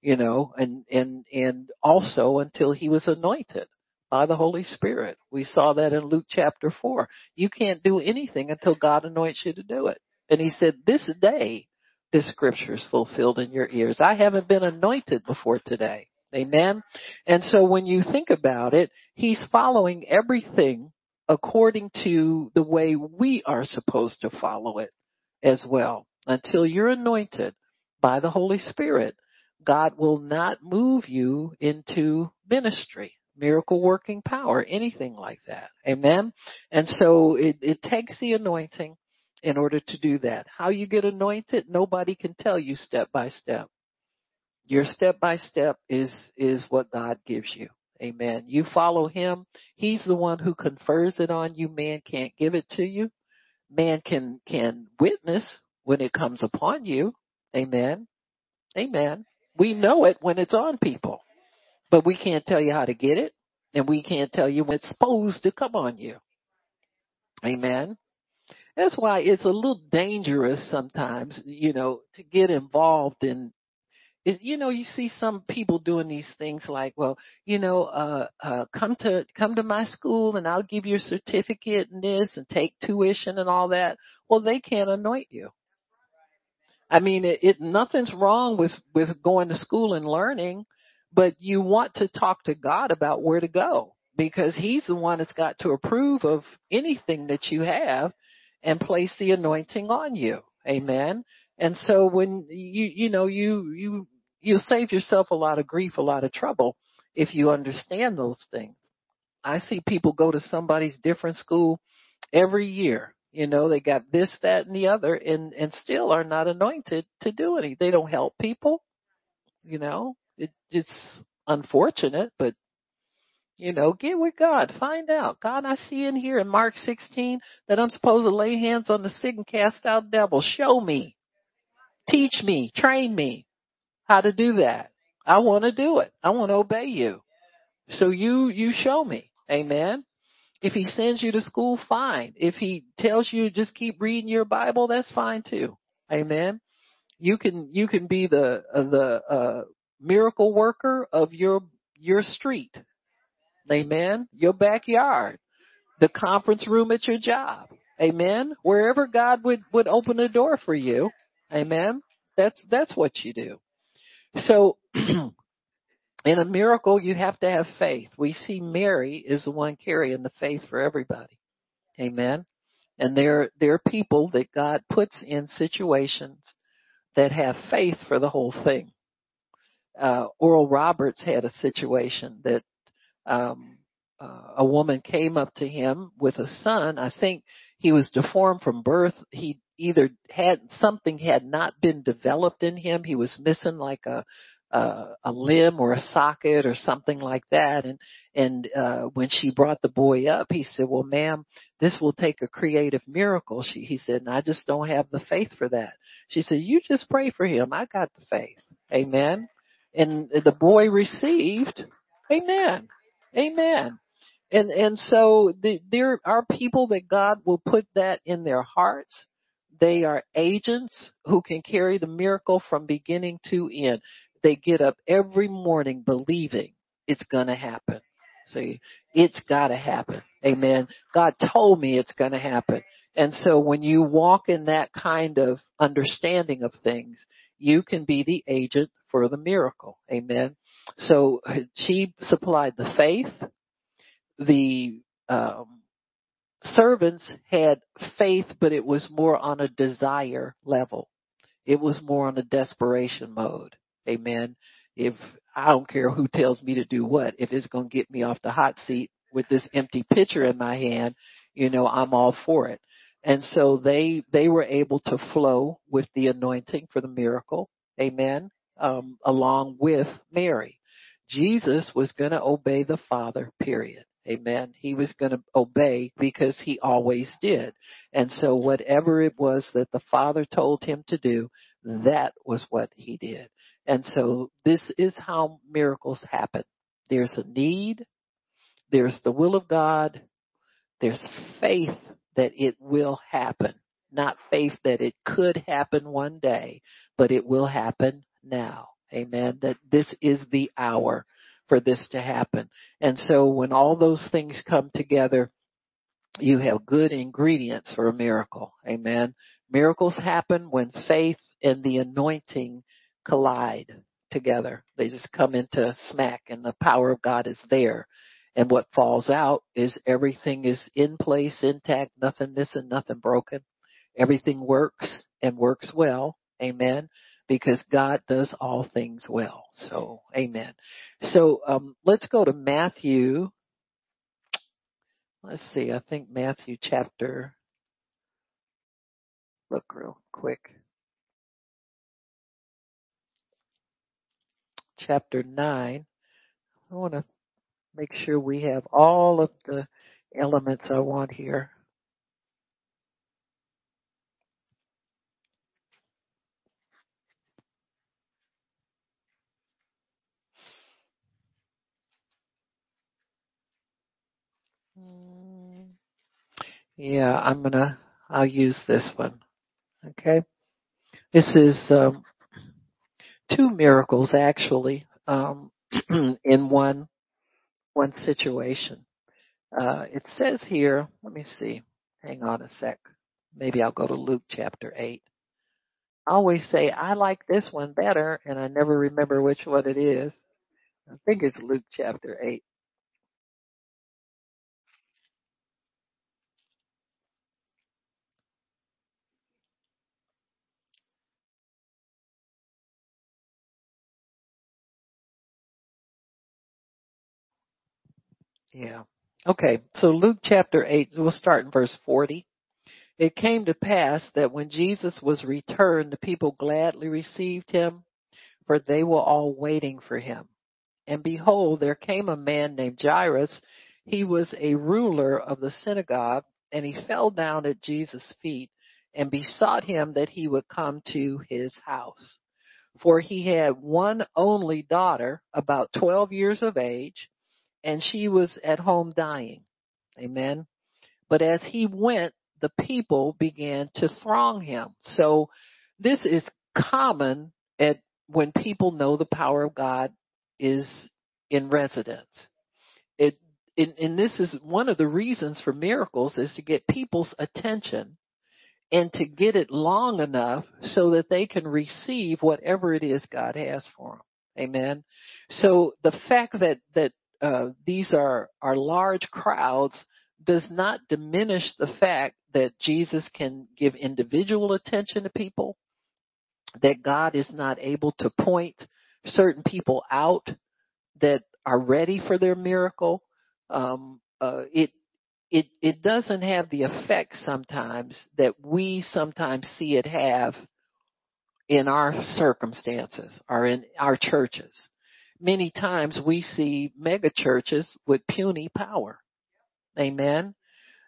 you know, and, and, and also until he was anointed by the Holy Spirit. We saw that in Luke chapter 4. You can't do anything until God anoints you to do it. And he said, this day, this scripture is fulfilled in your ears. I haven't been anointed before today. Amen. And so when you think about it, he's following everything according to the way we are supposed to follow it as well. Until you're anointed by the Holy Spirit, God will not move you into ministry, miracle working power, anything like that. Amen. And so it, it takes the anointing in order to do that. How you get anointed, nobody can tell you step by step. Your step by step is, is what God gives you. Amen. You follow him. He's the one who confers it on you. Man can't give it to you. Man can, can witness when it comes upon you. Amen. Amen. We know it when it's on people, but we can't tell you how to get it and we can't tell you when it's supposed to come on you. Amen. That's why it's a little dangerous sometimes, you know, to get involved in is you know you see some people doing these things like well you know uh uh come to come to my school and I'll give you a certificate and this and take tuition and all that well they can't anoint you I mean it, it nothing's wrong with with going to school and learning but you want to talk to God about where to go because he's the one that's got to approve of anything that you have and place the anointing on you amen and so when you you know you you you'll save yourself a lot of grief, a lot of trouble if you understand those things. I see people go to somebody's different school every year. You know, they got this, that, and the other, and and still are not anointed to do any. They don't help people. You know, it, it's unfortunate, but you know, get with God. Find out. God, I see in here in Mark 16 that I'm supposed to lay hands on the sick and cast out devils. Show me. Teach me. Train me how to do that. I want to do it. I want to obey you. So you, you show me. Amen. If he sends you to school, fine. If he tells you just keep reading your Bible, that's fine too. Amen. You can, you can be the, uh, the, uh, miracle worker of your, your street. Amen. Your backyard. The conference room at your job. Amen. Wherever God would, would open a door for you. Amen. That's that's what you do. So in a miracle you have to have faith. We see Mary is the one carrying the faith for everybody. Amen. And there there are people that God puts in situations that have faith for the whole thing. Uh, Oral Roberts had a situation that um, uh, a woman came up to him with a son. I think he was deformed from birth. He either had something had not been developed in him. He was missing like a uh, a limb or a socket or something like that. And and uh, when she brought the boy up, he said, "Well, ma'am, this will take a creative miracle." She he said, "And I just don't have the faith for that." She said, "You just pray for him. I got the faith." Amen. And the boy received. Amen. Amen. And and so the, there are people that God will put that in their hearts. They are agents who can carry the miracle from beginning to end. They get up every morning believing it's going to happen. See, it's got to happen. Amen. God told me it's going to happen. And so when you walk in that kind of understanding of things, you can be the agent for the miracle. Amen. So she supplied the faith, the um, servants had faith, but it was more on a desire level. It was more on a desperation mode. Amen. If I don't care who tells me to do what, if it's going to get me off the hot seat with this empty pitcher in my hand, you know, I'm all for it. And so they they were able to flow with the anointing for the miracle. Amen. Um, along with Mary. Jesus was going to obey the Father, period. Amen. He was going to obey because he always did. And so whatever it was that the Father told him to do, that was what he did. And so this is how miracles happen. There's a need. There's the will of God. There's faith that it will happen. Not faith that it could happen one day, but it will happen now. Amen. That this is the hour for this to happen. And so when all those things come together, you have good ingredients for a miracle. Amen. Miracles happen when faith and the anointing collide together. They just come into smack and the power of God is there. And what falls out is everything is in place, intact, nothing missing, nothing broken. Everything works and works well. Amen because God does all things well. So, amen. So, um, let's go to Matthew. Let's see, I think Matthew chapter, look real quick. Chapter 9. I want to make sure we have all of the elements I want here. Yeah, I'm gonna, I'll use this one. Okay. This is, um, two miracles actually, um, in one, one situation. Uh, it says here, let me see, hang on a sec. Maybe I'll go to Luke chapter 8. I always say I like this one better and I never remember which one it is. I think it's Luke chapter 8. Yeah. Okay, so Luke chapter 8, we'll start in verse 40. It came to pass that when Jesus was returned, the people gladly received him, for they were all waiting for him. And behold, there came a man named Jairus. He was a ruler of the synagogue, and he fell down at Jesus' feet and besought him that he would come to his house. For he had one only daughter, about 12 years of age, and she was at home dying. Amen. But as he went, the people began to throng him. So this is common at when people know the power of God is in residence. It and, and this is one of the reasons for miracles is to get people's attention and to get it long enough so that they can receive whatever it is God has for them. Amen. So the fact that that uh, these are are large crowds does not diminish the fact that Jesus can give individual attention to people, that God is not able to point certain people out that are ready for their miracle. Um, uh, it it it doesn't have the effect sometimes that we sometimes see it have in our circumstances or in our churches. Many times we see mega churches with puny power. Amen.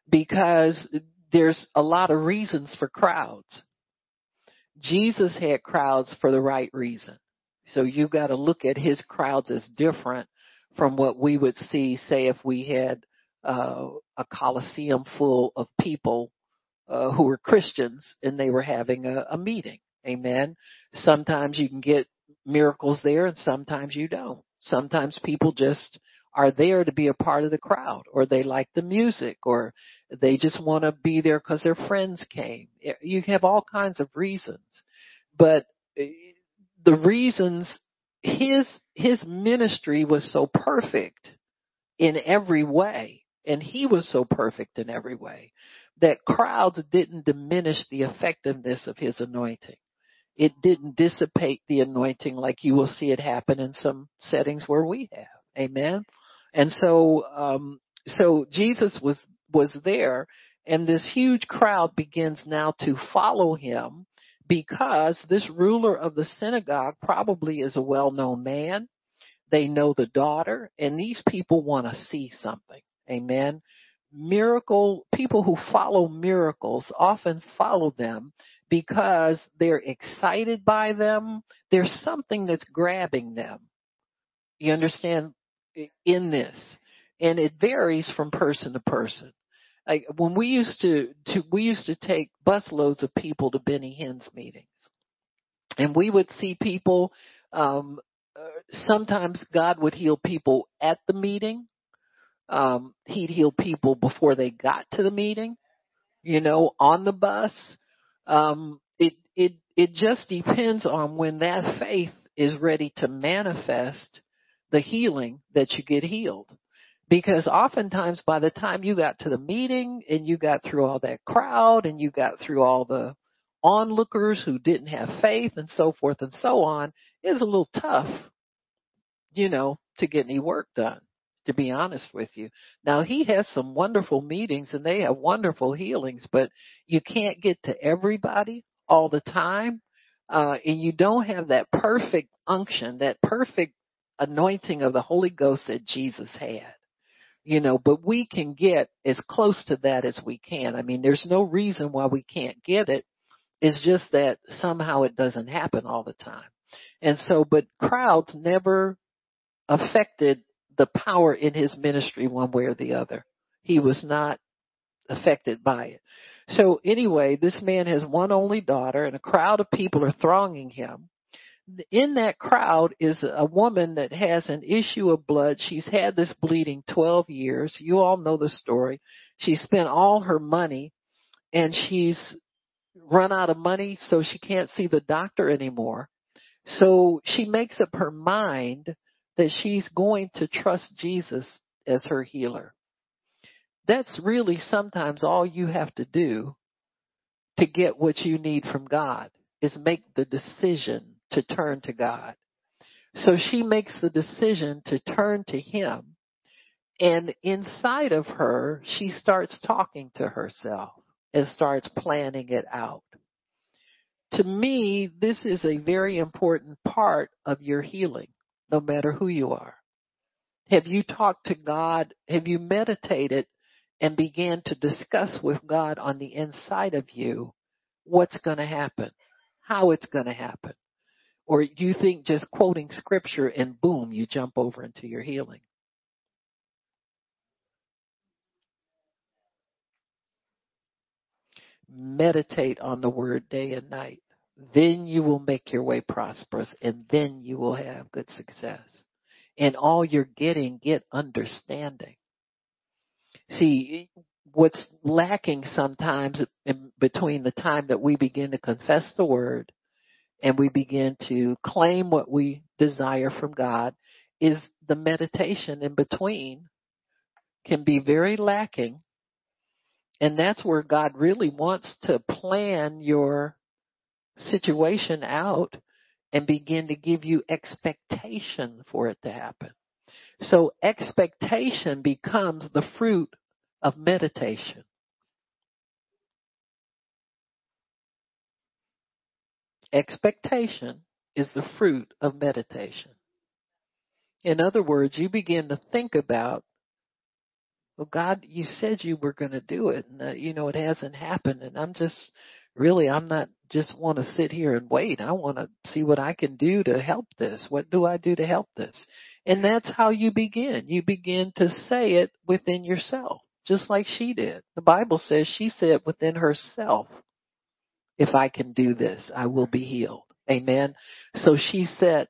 Because there's a lot of reasons for crowds. Jesus had crowds for the right reason. So you got to look at his crowds as different from what we would see, say, if we had uh, a coliseum full of people uh, who were Christians and they were having a, a meeting. Amen. Sometimes you can get miracles there and sometimes you don't. Sometimes people just are there to be a part of the crowd or they like the music or they just want to be there because their friends came. You have all kinds of reasons, but eh, the reasons his, his ministry was so perfect in every way and he was so perfect in every way that crowds didn't diminish the effectiveness of his anointing. It didn't dissipate the anointing like you will see it happen in some settings where we have. Amen. And so, um, so Jesus was, was there and this huge crowd begins now to follow him because this ruler of the synagogue probably is a well-known man. They know the daughter and these people want to see something. Amen. Miracle, people who follow miracles often follow them because they're excited by them. There's something that's grabbing them. You understand? In this. And it varies from person to person. Like when we used to, to we used to take busloads of people to Benny Hinn's meetings. And we would see people, um, uh, sometimes God would heal people at the meeting um, he'd heal people before they got to the meeting, you know, on the bus. Um, it, it, it just depends on when that faith is ready to manifest the healing that you get healed. Because oftentimes by the time you got to the meeting and you got through all that crowd and you got through all the onlookers who didn't have faith and so forth and so on, it's a little tough, you know, to get any work done to be honest with you. Now he has some wonderful meetings and they have wonderful healings, but you can't get to everybody all the time. Uh, and you don't have that perfect unction, that perfect anointing of the Holy Ghost that Jesus had. You know, but we can get as close to that as we can. I mean, there's no reason why we can't get it. It's just that somehow it doesn't happen all the time. And so, but crowds never affected the power in his ministry one way or the other. He was not affected by it. So anyway, this man has one only daughter and a crowd of people are thronging him. In that crowd is a woman that has an issue of blood. She's had this bleeding 12 years. You all know the story. She spent all her money and she's run out of money so she can't see the doctor anymore. So she makes up her mind that she's going to trust Jesus as her healer. That's really sometimes all you have to do to get what you need from God is make the decision to turn to God. So she makes the decision to turn to Him and inside of her, she starts talking to herself and starts planning it out. To me, this is a very important part of your healing no matter who you are? Have you talked to God? Have you meditated and began to discuss with God on the inside of you what's going to happen, how it's going to happen? Or do you think just quoting scripture and boom, you jump over into your healing? Meditate on the word day and night then you will make your way prosperous and then you will have good success. And all you're getting, get understanding. See, what's lacking sometimes in between the time that we begin to confess the word and we begin to claim what we desire from God is the meditation in between can be very lacking. And that's where God really wants to plan your situation out and begin to give you expectation for it to happen. So expectation becomes the fruit of meditation. Expectation is the fruit of meditation. In other words, you begin to think about, well, God, you said you were going to do it, and uh, you know it hasn't happened, and I'm just really, I'm not just want to sit here and wait. I want to see what I can do to help this. What do I do to help this? And that's how you begin. You begin to say it within yourself, just like she did. The Bible says she said within herself, if I can do this, I will be healed. Amen. So she set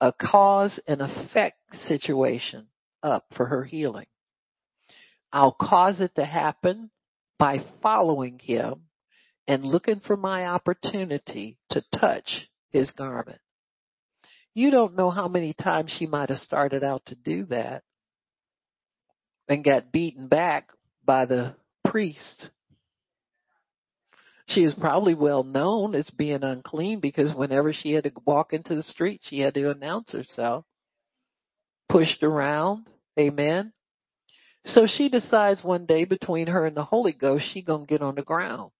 a cause and effect situation up for her healing. I'll cause it to happen by following him and looking for my opportunity to touch his garment. You don't know how many times she might have started out to do that and got beaten back by the priest she was probably well known as being unclean because whenever she had to walk into the street, she had to announce herself. Pushed around. Amen. So she decides one day between her and the Holy Ghost, she gonna get on the ground.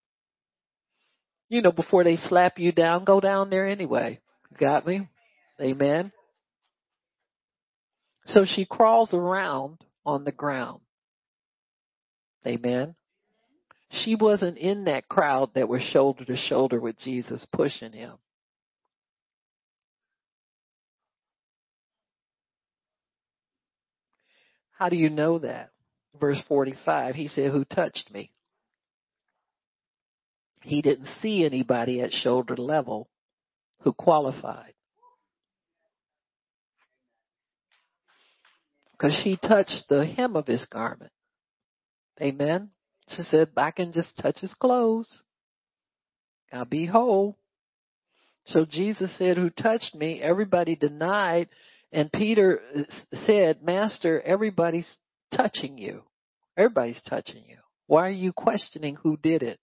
You know, before they slap you down, go down there anyway. Got me? Amen. So she crawls around on the ground. Amen. She wasn't in that crowd that was shoulder to shoulder with Jesus pushing him. How do you know that? Verse 45, he said, Who touched me? He didn't see anybody at shoulder level who qualified. Because she touched the hem of his garment. Amen. She said, I can just touch his clothes. I'll be whole. So Jesus said, who touched me? Everybody denied. And Peter uh, said, Master, everybody's touching you. Everybody's touching you. Why are you questioning who did it?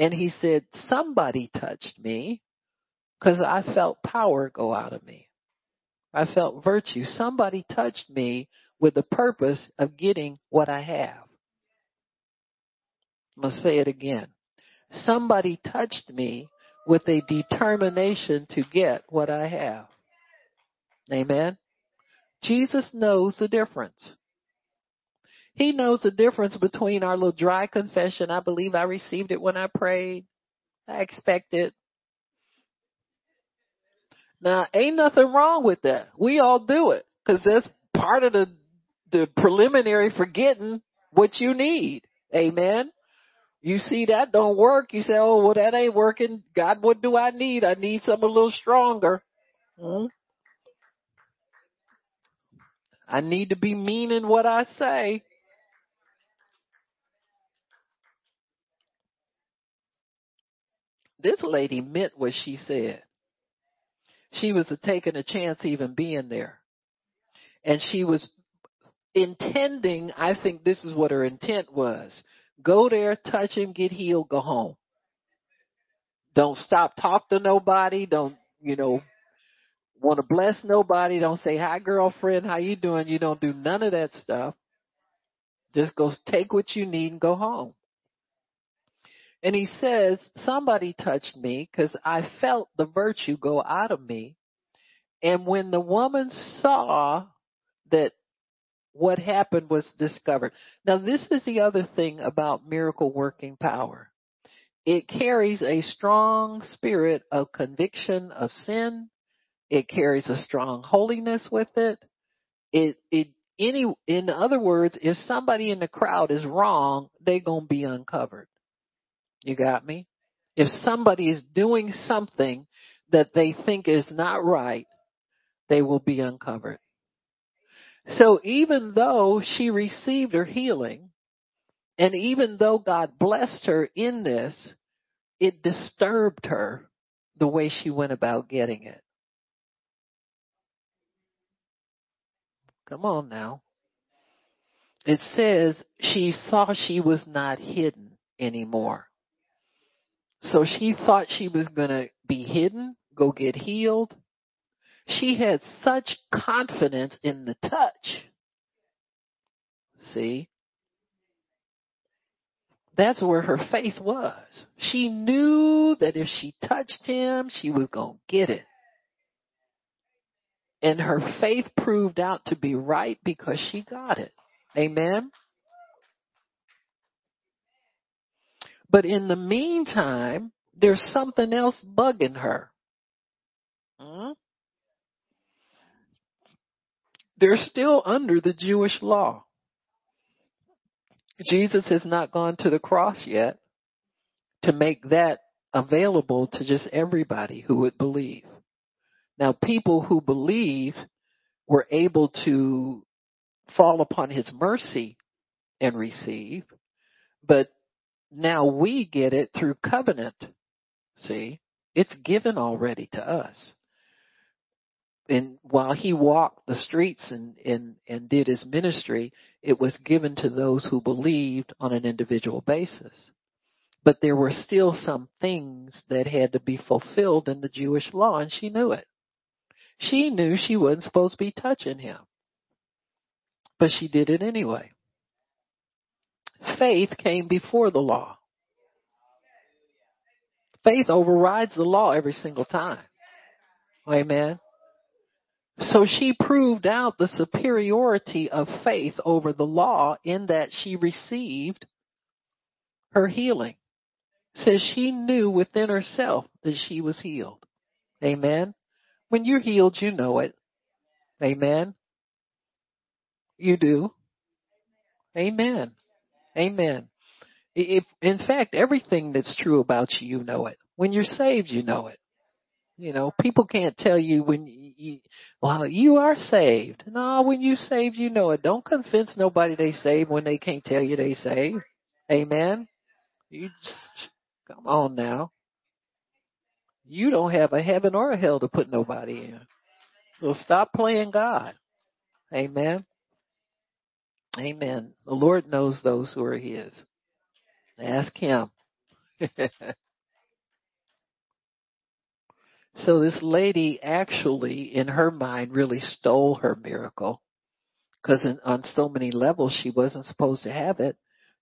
And he said, somebody touched me because I felt power go out of me. I felt virtue. Somebody touched me with the purpose of getting what I have. I'm going to say it again. Somebody touched me with a determination to get what I have. Amen. Jesus knows the difference. He knows the difference between our little dry confession. I believe I received it when I prayed. I expect it. Now, ain't nothing wrong with that. We all do it because that's part of the the preliminary for getting what you need. Amen. You see that don't work. You say, oh, well, that ain't working. God, what do I need? I need something a little stronger. Hmm? I need to be meaning what I say. This lady meant what she said. She was taking a chance even being there. And she was intending, I think this is what her intent was. Go there, touch him, get healed, go home. Don't stop, talk to nobody. Don't, you know, want to bless nobody. Don't say, hi girlfriend, how you doing? You don't do none of that stuff. Just go take what you need and go home. And he says, somebody touched me because I felt the virtue go out of me. And when the woman saw that what happened was discovered. Now this is the other thing about miracle working power. It carries a strong spirit of conviction of sin. It carries a strong holiness with it. It, it, any, in other words, if somebody in the crowd is wrong, they're going to be uncovered. You got me? If somebody is doing something that they think is not right, they will be uncovered. So even though she received her healing And even though God blessed her in this, it disturbed her the way she went about getting it. Come on now. It says she saw she was not hidden anymore. So she thought she was going to be hidden, go get healed. She had such confidence in the touch. See? That's where her faith was. She knew that if she touched him, she was going to get it. And her faith proved out to be right because she got it. Amen. But in the meantime, there's something else bugging her. Hmm? They're still under the Jewish law. Jesus has not gone to the cross yet to make that available to just everybody who would believe. Now, people who believe were able to fall upon his mercy and receive, but now we get it through covenant. See, it's given already to us. And while he walked the streets and, and, and did his ministry, it was given to those who believed on an individual basis. But there were still some things that had to be fulfilled in the Jewish law, and she knew it. She knew she wasn't supposed to be touching him. But she did it anyway. Faith came before the law. Faith overrides the law every single time. Amen. So she proved out the superiority of faith over the law in that she received her healing. Says she knew within herself that she was healed. Amen. When you're healed, you know it. Amen. You do. Amen. Amen. If, in fact, everything that's true about you, you know it. When you're saved, you know it. You know, people can't tell you when you, you well, you are saved. No, when you saved, you know it. Don't convince nobody they saved when they can't tell you they saved. Amen. You just, come on now. You don't have a heaven or a hell to put nobody in. So stop playing God. Amen. Amen. The Lord knows those who are His. Ask Him. So this lady actually, in her mind, really stole her miracle because on so many levels she wasn't supposed to have it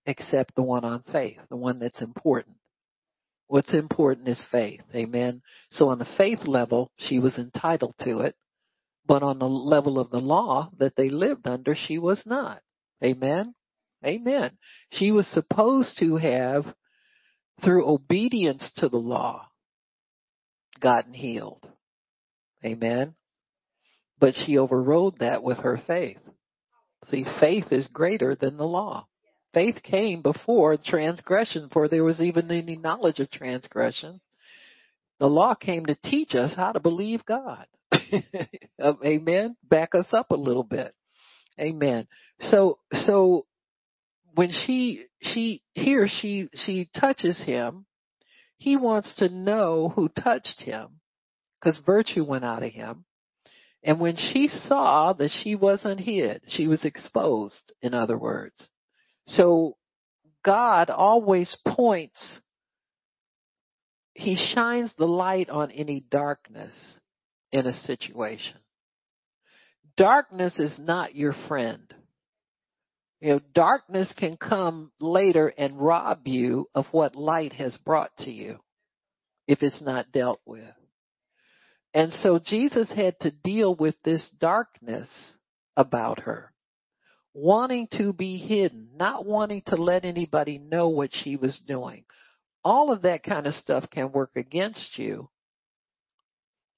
except the one on faith, the one that's important. What's important is faith. Amen. So on the faith level, she was entitled to it, but on the level of the law that they lived under, she was not. Amen. Amen. She was supposed to have, through obedience to the law, gotten healed. Amen. But she overrode that with her faith. See, faith is greater than the law. Faith came before transgression, for there was even any knowledge of transgression. The law came to teach us how to believe God. Amen. Back us up a little bit. Amen. So, so when she, she, here she, she touches him he wants to know who touched him because virtue went out of him. And when she saw that she wasn't hid, she was exposed, in other words. So God always points, He shines the light on any darkness in a situation. Darkness is not your friend. You know, darkness can come later and rob you of what light has brought to you if it's not dealt with. And so Jesus had to deal with this darkness about her, wanting to be hidden, not wanting to let anybody know what she was doing. All of that kind of stuff can work against you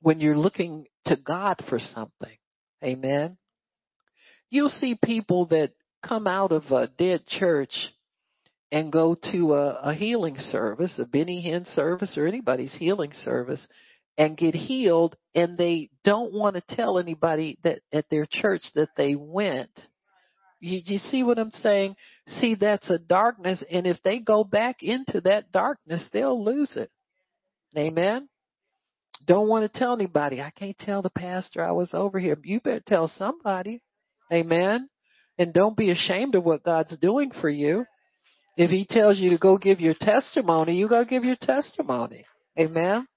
when you're looking to God for something. Amen. You'll see people that come out of a dead church and go to a, a healing service, a Benny Hinn service or anybody's healing service and get healed and they don't want to tell anybody that at their church that they went You, you see what I'm saying? See, that's a darkness, and if they go back into that darkness, they'll lose it. Amen. Don't want to tell anybody. I can't tell the pastor I was over here. You better tell somebody. Amen. And don't be ashamed of what God's doing for you. If he tells you to go give your testimony, you go give your testimony. Amen.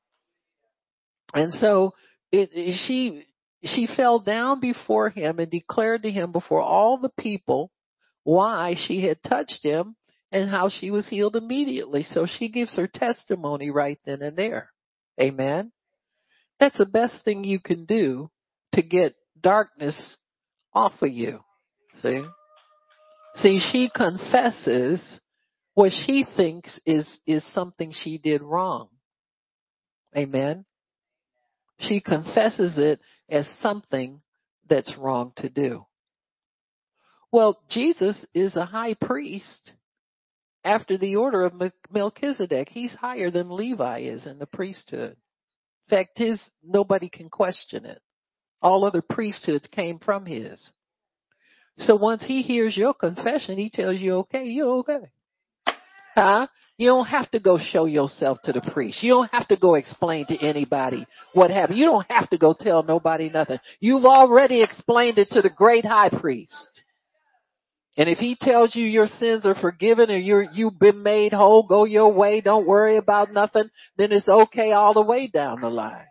And so it, it, she she fell down before him and declared to him before all the people why she had touched him and how she was healed immediately. So she gives her testimony right then and there. Amen. That's the best thing you can do to get darkness off of you. See? See, she confesses what she thinks is, is something she did wrong. Amen. She confesses it as something that's wrong to do. Well, Jesus is a high priest after the order of Melchizedek. He's higher than Levi is in the priesthood. Fact, his, nobody can question it. All other priesthoods came from his. So once he hears your confession, he tells you, okay, you're okay. Huh? You don't have to go show yourself to the priest. You don't have to go explain to anybody what happened. You don't have to go tell nobody nothing. You've already explained it to the great high priest. And if he tells you your sins are forgiven or you're, you've been made whole, go your way, don't worry about nothing, then it's okay all the way down the line.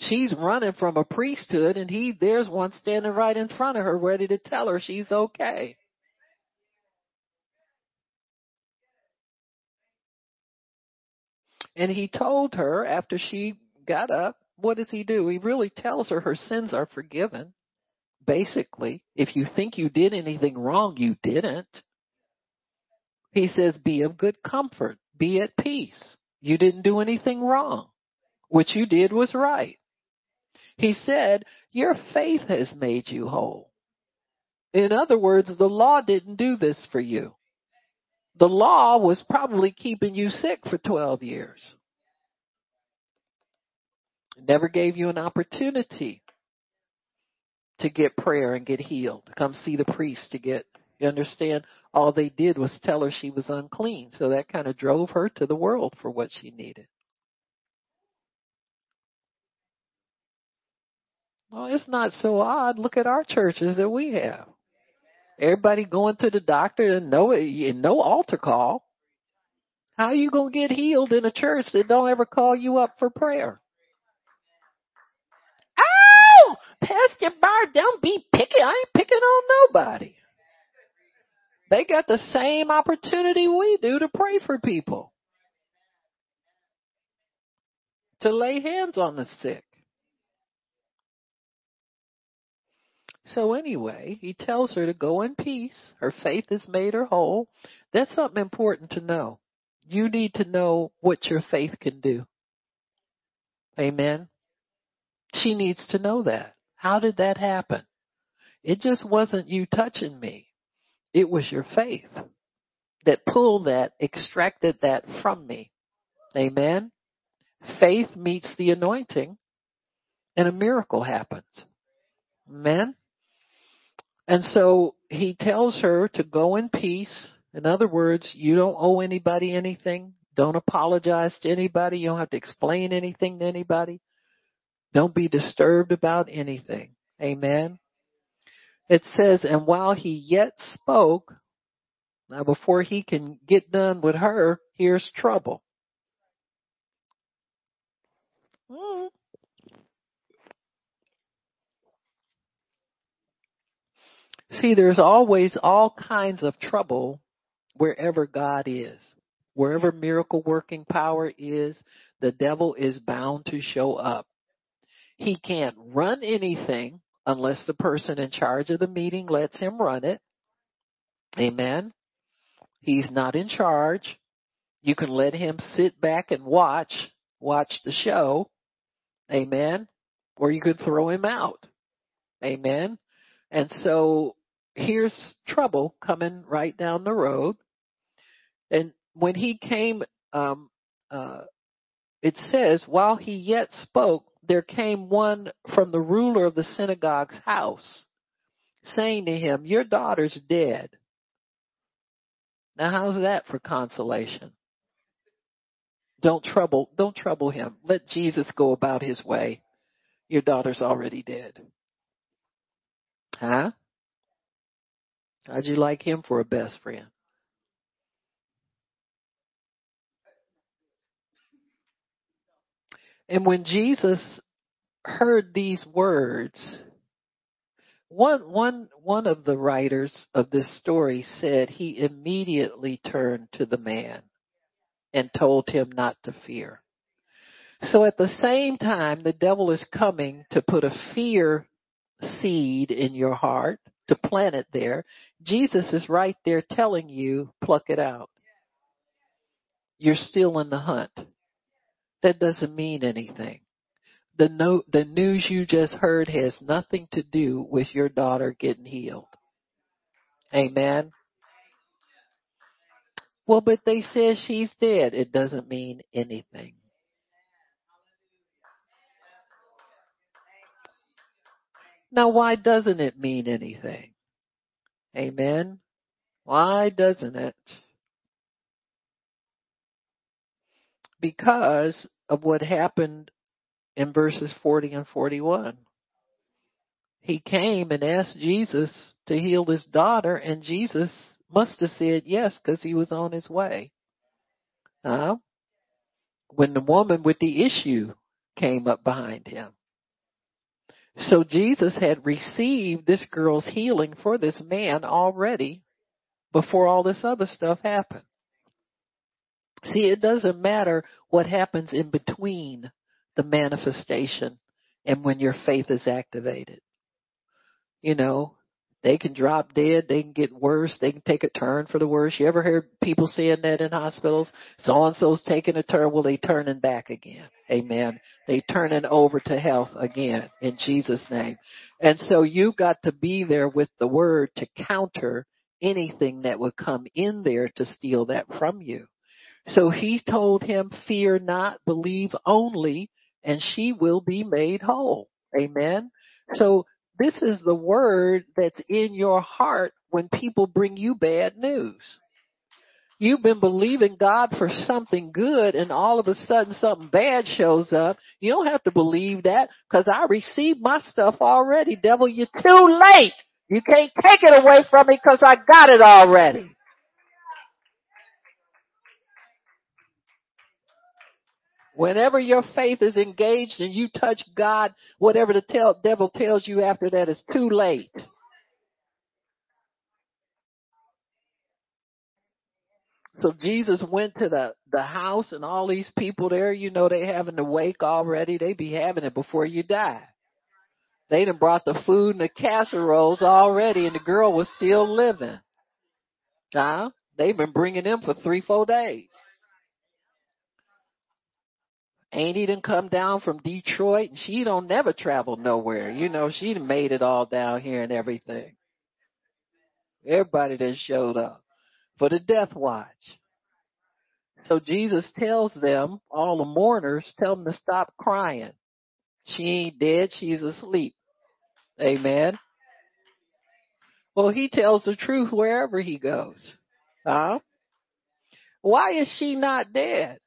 She's running from a priesthood and he, there's one standing right in front of her ready to tell her she's okay. And he told her after she got up, what does he do? He really tells her her sins are forgiven. Basically, if you think you did anything wrong, you didn't. He says, be of good comfort. Be at peace. You didn't do anything wrong. What you did was right. He said, your faith has made you whole. In other words, the law didn't do this for you. The law was probably keeping you sick for 12 years. Never gave you an opportunity to get prayer and get healed, to come see the priest to get, you understand? All they did was tell her she was unclean. So that kind of drove her to the world for what she needed. Well, it's not so odd. Look at our churches that we have. Everybody going to the doctor and no, and no altar call. How you gonna get healed in a church that don't ever call you up for prayer? Pastor Bar, don't be picky. I ain't picking on nobody. They got the same opportunity we do to pray for people. To lay hands on the sick. So anyway, he tells her to go in peace. Her faith has made her whole. That's something important to know. You need to know what your faith can do. Amen. She needs to know that. How did that happen? It just wasn't you touching me. It was your faith that pulled that, extracted that from me. Amen. Faith meets the anointing and a miracle happens. Amen. And so he tells her to go in peace. In other words, you don't owe anybody anything. Don't apologize to anybody. You don't have to explain anything to anybody. Don't be disturbed about anything. Amen. It says, and while he yet spoke, now before he can get done with her, here's trouble. See, there's always all kinds of trouble wherever God is. Wherever miracle working power is, the devil is bound to show up. He can't run anything unless the person in charge of the meeting lets him run it. Amen. He's not in charge. You can let him sit back and watch, watch the show. Amen. Or you could throw him out. Amen. And so here's trouble coming right down the road. And when he came, um, uh, it says, while he yet spoke, there came one from the ruler of the synagogue's house, saying to him, Your daughter's dead. Now how's that for consolation? Don't trouble don't trouble him. Let Jesus go about his way. Your daughter's already dead. Huh? How'd you like him for a best friend? And when Jesus heard these words, one, one, one of the writers of this story said he immediately turned to the man and told him not to fear. So at the same time, the devil is coming to put a fear seed in your heart, to plant it there. Jesus is right there telling you, pluck it out. You're still in the hunt. That doesn't mean anything. The no, the news you just heard has nothing to do with your daughter getting healed. Amen. Well, but they said she's dead. It doesn't mean anything. Now, why doesn't it mean anything? Amen. Why doesn't it? Because of what happened in verses 40 and 41. He came and asked Jesus to heal his daughter, and Jesus must have said yes because he was on his way. Uh, when the woman with the issue came up behind him. So Jesus had received this girl's healing for this man already before all this other stuff happened. See, it doesn't matter what happens in between the manifestation and when your faith is activated. You know, they can drop dead, they can get worse, they can take a turn for the worse. You ever heard people saying that in hospitals? So and so's taking a turn, well they turning back again. Amen. They turning over to health again in Jesus name. And so you got to be there with the word to counter anything that would come in there to steal that from you. So he told him, fear not, believe only, and she will be made whole. Amen. So this is the word that's in your heart when people bring you bad news. You've been believing God for something good and all of a sudden something bad shows up. You don't have to believe that because I received my stuff already. Devil, you're too late. You can't take it away from me because I got it already. Whenever your faith is engaged and you touch God, whatever the tell, devil tells you after that is too late. So Jesus went to the, the house and all these people there, you know, they having the wake already. They be having it before you die. They done brought the food and the casseroles already and the girl was still living. Huh? They've been bringing them for three, four days. Annie done come down from Detroit and she don't never travel nowhere. You know, she made it all down here and everything. Everybody that showed up for the death watch. So Jesus tells them, all the mourners, tell them to stop crying. She ain't dead, she's asleep. Amen. Well, he tells the truth wherever he goes. Huh? Why is she not dead?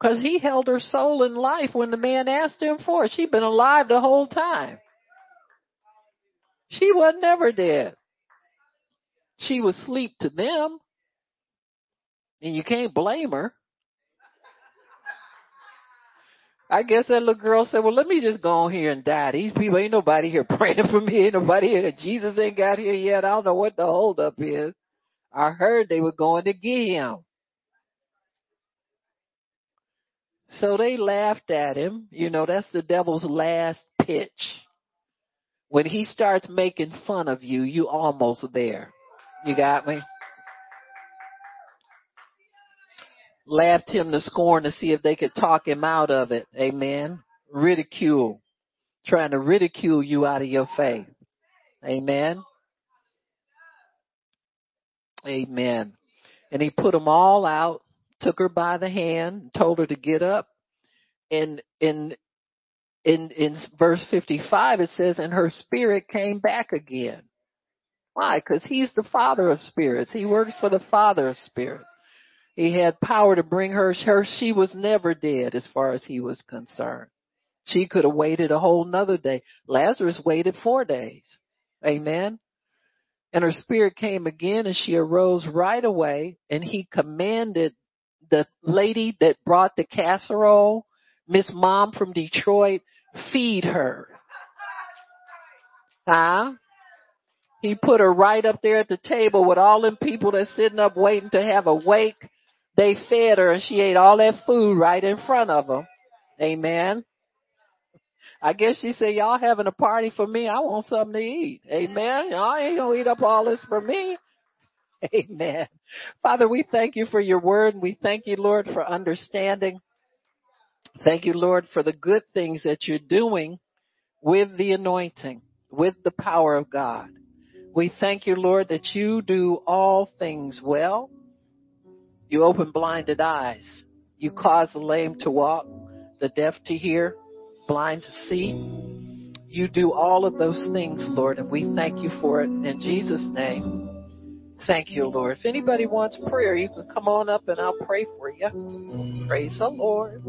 Because he held her soul in life when the man asked him for it. She'd been alive the whole time. She was never dead. She was asleep to them. And you can't blame her. I guess that little girl said, well, let me just go on here and die. These people, ain't nobody here praying for me. Ain't nobody here. Jesus ain't got here yet. I don't know what the holdup is. I heard they were going to get him. So they laughed at him. You know, that's the devil's last pitch. When he starts making fun of you, you almost there. You got me? Laughed him to scorn to see if they could talk him out of it. Amen. Ridicule. Trying to ridicule you out of your faith. Amen. Amen. And he put them all out took her by the hand, told her to get up, and and in, in verse 55, it says, and her spirit came back again. Why? Because he's the father of spirits. He works for the father of spirits. He had power to bring her, her, she was never dead as far as he was concerned. She could have waited a whole nother day. Lazarus waited four days. Amen. And her spirit came again and she arose right away and he commanded the lady that brought the casserole, Miss Mom from Detroit, feed her. Huh? He put her right up there at the table with all them people that's sitting up waiting to have a wake. They fed her and she ate all that food right in front of them. Amen. I guess she said, y'all having a party for me. I want something to eat. Amen. Y'all ain't to eat up all this for me. Amen. Father, we thank you for your word. We thank you, Lord, for understanding. Thank you, Lord, for the good things that you're doing with the anointing, with the power of God. We thank you, Lord, that you do all things well. You open blinded eyes. You cause the lame to walk, the deaf to hear, blind to see. You do all of those things, Lord, and we thank you for it in Jesus' name. Thank you, Lord. If anybody wants prayer, you can come on up and I'll pray for you. Praise the Lord.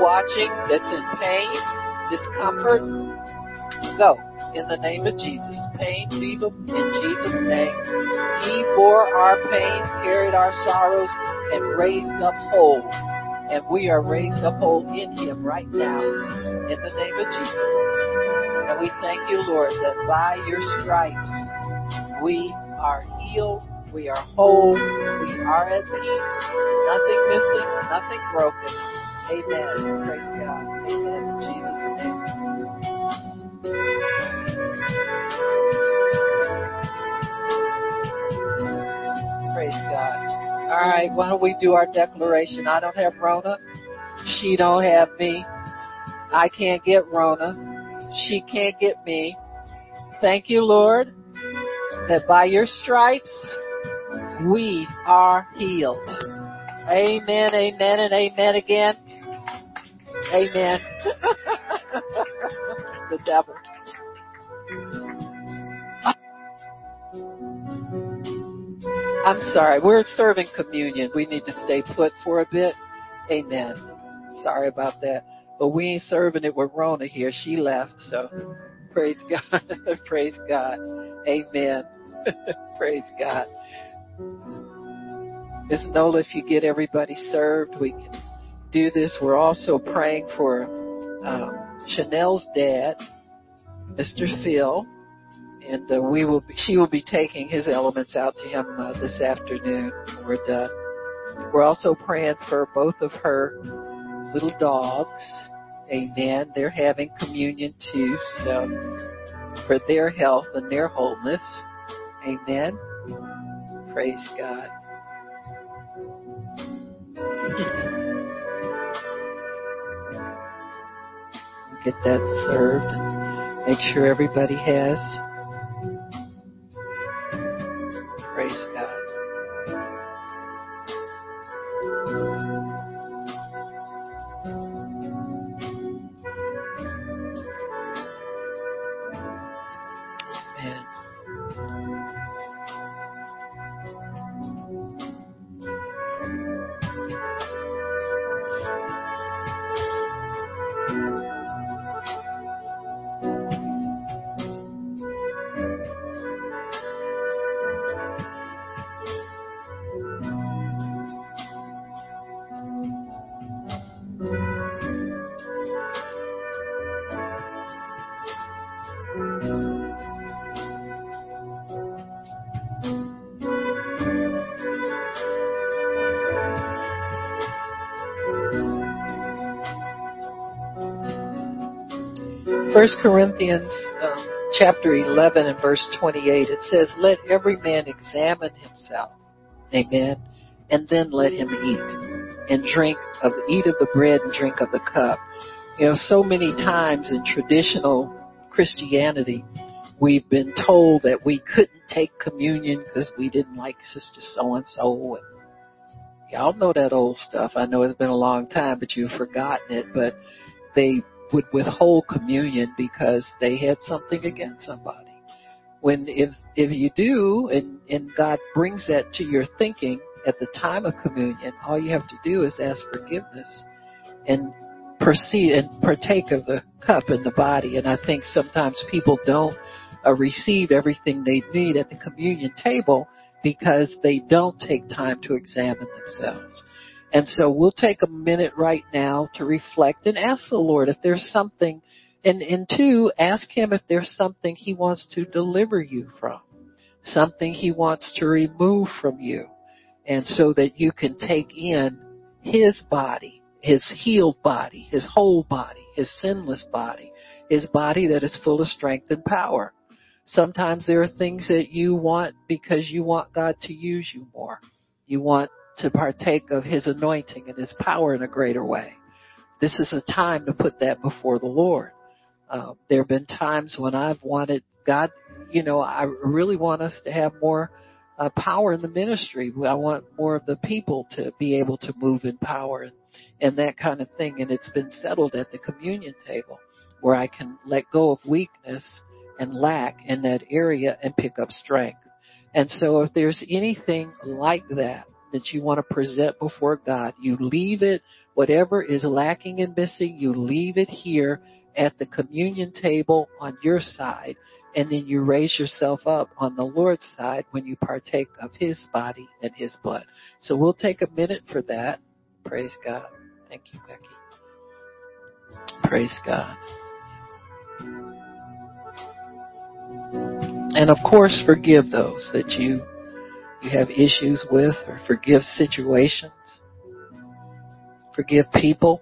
Watching that's in pain, discomfort, go in the name of Jesus. Pain, leave them in Jesus' name. He bore our pains, carried our sorrows, and raised up whole. And we are raised up whole in Him right now, in the name of Jesus. And we thank you, Lord, that by your stripes we are healed, we are whole, we are at peace, nothing missing, nothing broken. Amen. Praise God. Amen. Jesus' name. Praise God. All right, why don't we do our declaration? I don't have Rona. She don't have me. I can't get Rona. She can't get me. Thank you, Lord, that by your stripes we are healed. Amen, amen, and amen again. Amen. the devil. I'm sorry. We're serving communion. We need to stay put for a bit. Amen. Sorry about that. But we ain't serving it with Rona here. She left, so praise God. praise God. Amen. praise God. Miss Nola, if you get everybody served, we can do this. We're also praying for um, Chanel's dad, Mr. Phil, and uh, we will. Be, she will be taking his elements out to him uh, this afternoon. We're done. We're also praying for both of her little dogs. Amen. They're having communion too, so for their health and their wholeness. Amen. Praise God. Get that served make sure everybody has. 1 Corinthians um, chapter 11 and verse 28, it says, Let every man examine himself. Amen. And then let him eat and drink of, eat of the bread and drink of the cup. You know, so many times in traditional Christianity, we've been told that we couldn't take communion because we didn't like Sister so and so. Y'all know that old stuff. I know it's been a long time, but you've forgotten it. But they would withhold communion because they had something against somebody. When if if you do and and God brings that to your thinking at the time of communion, all you have to do is ask forgiveness and proceed and partake of the cup and the body. And I think sometimes people don't uh, receive everything they need at the communion table because they don't take time to examine themselves. And so we'll take a minute right now to reflect and ask the Lord if there's something, and, and two, ask Him if there's something He wants to deliver you from, something He wants to remove from you, and so that you can take in His body, His healed body, His whole body, His sinless body, His body that is full of strength and power. Sometimes there are things that you want because you want God to use you more. You want to partake of His anointing and His power in a greater way. This is a time to put that before the Lord. Uh, there have been times when I've wanted God, you know, I really want us to have more uh, power in the ministry. I want more of the people to be able to move in power and, and that kind of thing. And it's been settled at the communion table where I can let go of weakness and lack in that area and pick up strength. And so if there's anything like that, that you want to present before God, you leave it, whatever is lacking and missing, you leave it here at the communion table on your side, and then you raise yourself up on the Lord's side when you partake of His body and His blood. So we'll take a minute for that. Praise God. Thank you, Becky. Praise God. And of course, forgive those that you you have issues with or forgive situations. Forgive people,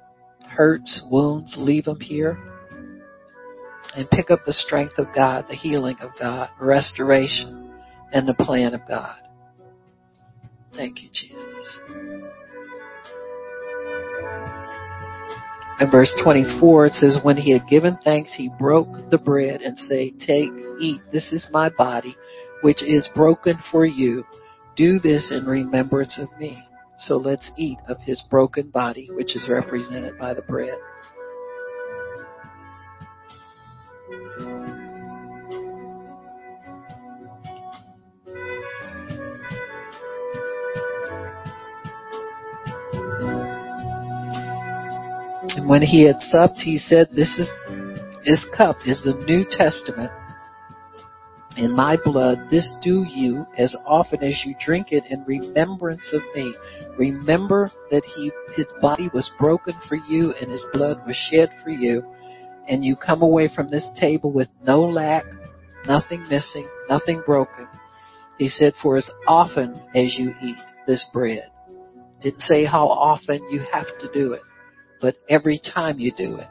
hurts, wounds, leave them here. And pick up the strength of God, the healing of God, restoration, and the plan of God. Thank you, Jesus. In verse 24, it says, When he had given thanks, he broke the bread and said, Take, eat, this is my body, which is broken for you. Do this in remembrance of me. So let's eat of his broken body, which is represented by the bread. And when he had supped, he said, This is this cup is the New Testament in my blood. This do you as often as you drink it in remembrance of me. Remember that he his body was broken for you and his blood was shed for you. And you come away from this table with no lack, nothing missing, nothing broken. He said, For as often as you eat this bread. Didn't say how often you have to do it but every time you do it,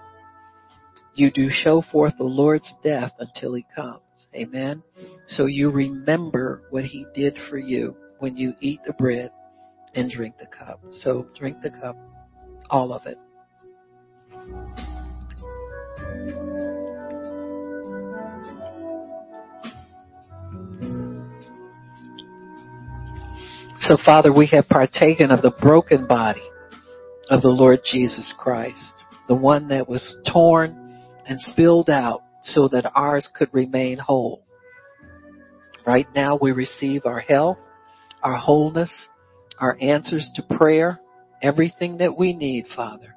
you do show forth the Lord's death until he comes. Amen. So you remember what he did for you when you eat the bread and drink the cup. So drink the cup, all of it. So Father, we have partaken of the broken body of the Lord Jesus Christ, the one that was torn and spilled out so that ours could remain whole. Right now we receive our health, our wholeness, our answers to prayer, everything that we need, Father.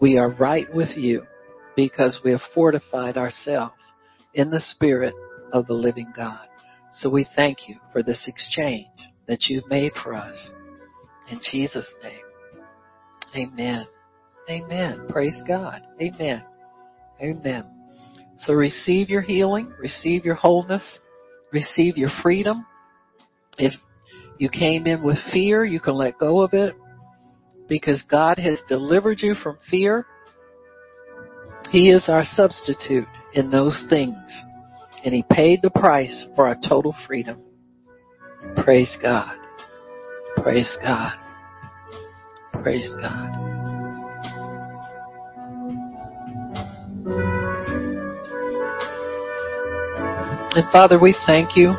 We are right with you because we have fortified ourselves in the spirit of the living God. So we thank you for this exchange that you've made for us. In Jesus' name. Amen. Amen. Praise God. Amen. Amen. So receive your healing, receive your wholeness, receive your freedom. If you came in with fear, you can let go of it because God has delivered you from fear. He is our substitute in those things and He paid the price for our total freedom. Praise God. Praise God. Praise God. And Father, we thank you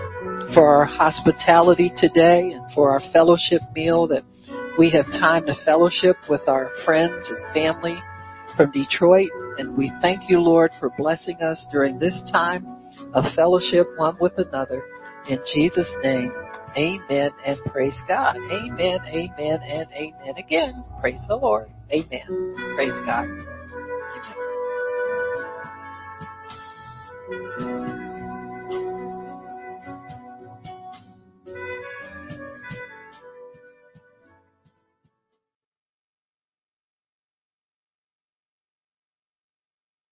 for our hospitality today and for our fellowship meal that we have time to fellowship with our friends and family from Detroit. And we thank you, Lord, for blessing us during this time of fellowship one with another. In Jesus' name, Amen and praise God. Amen, amen, and amen again. Praise the Lord. Amen. Praise God. Amen.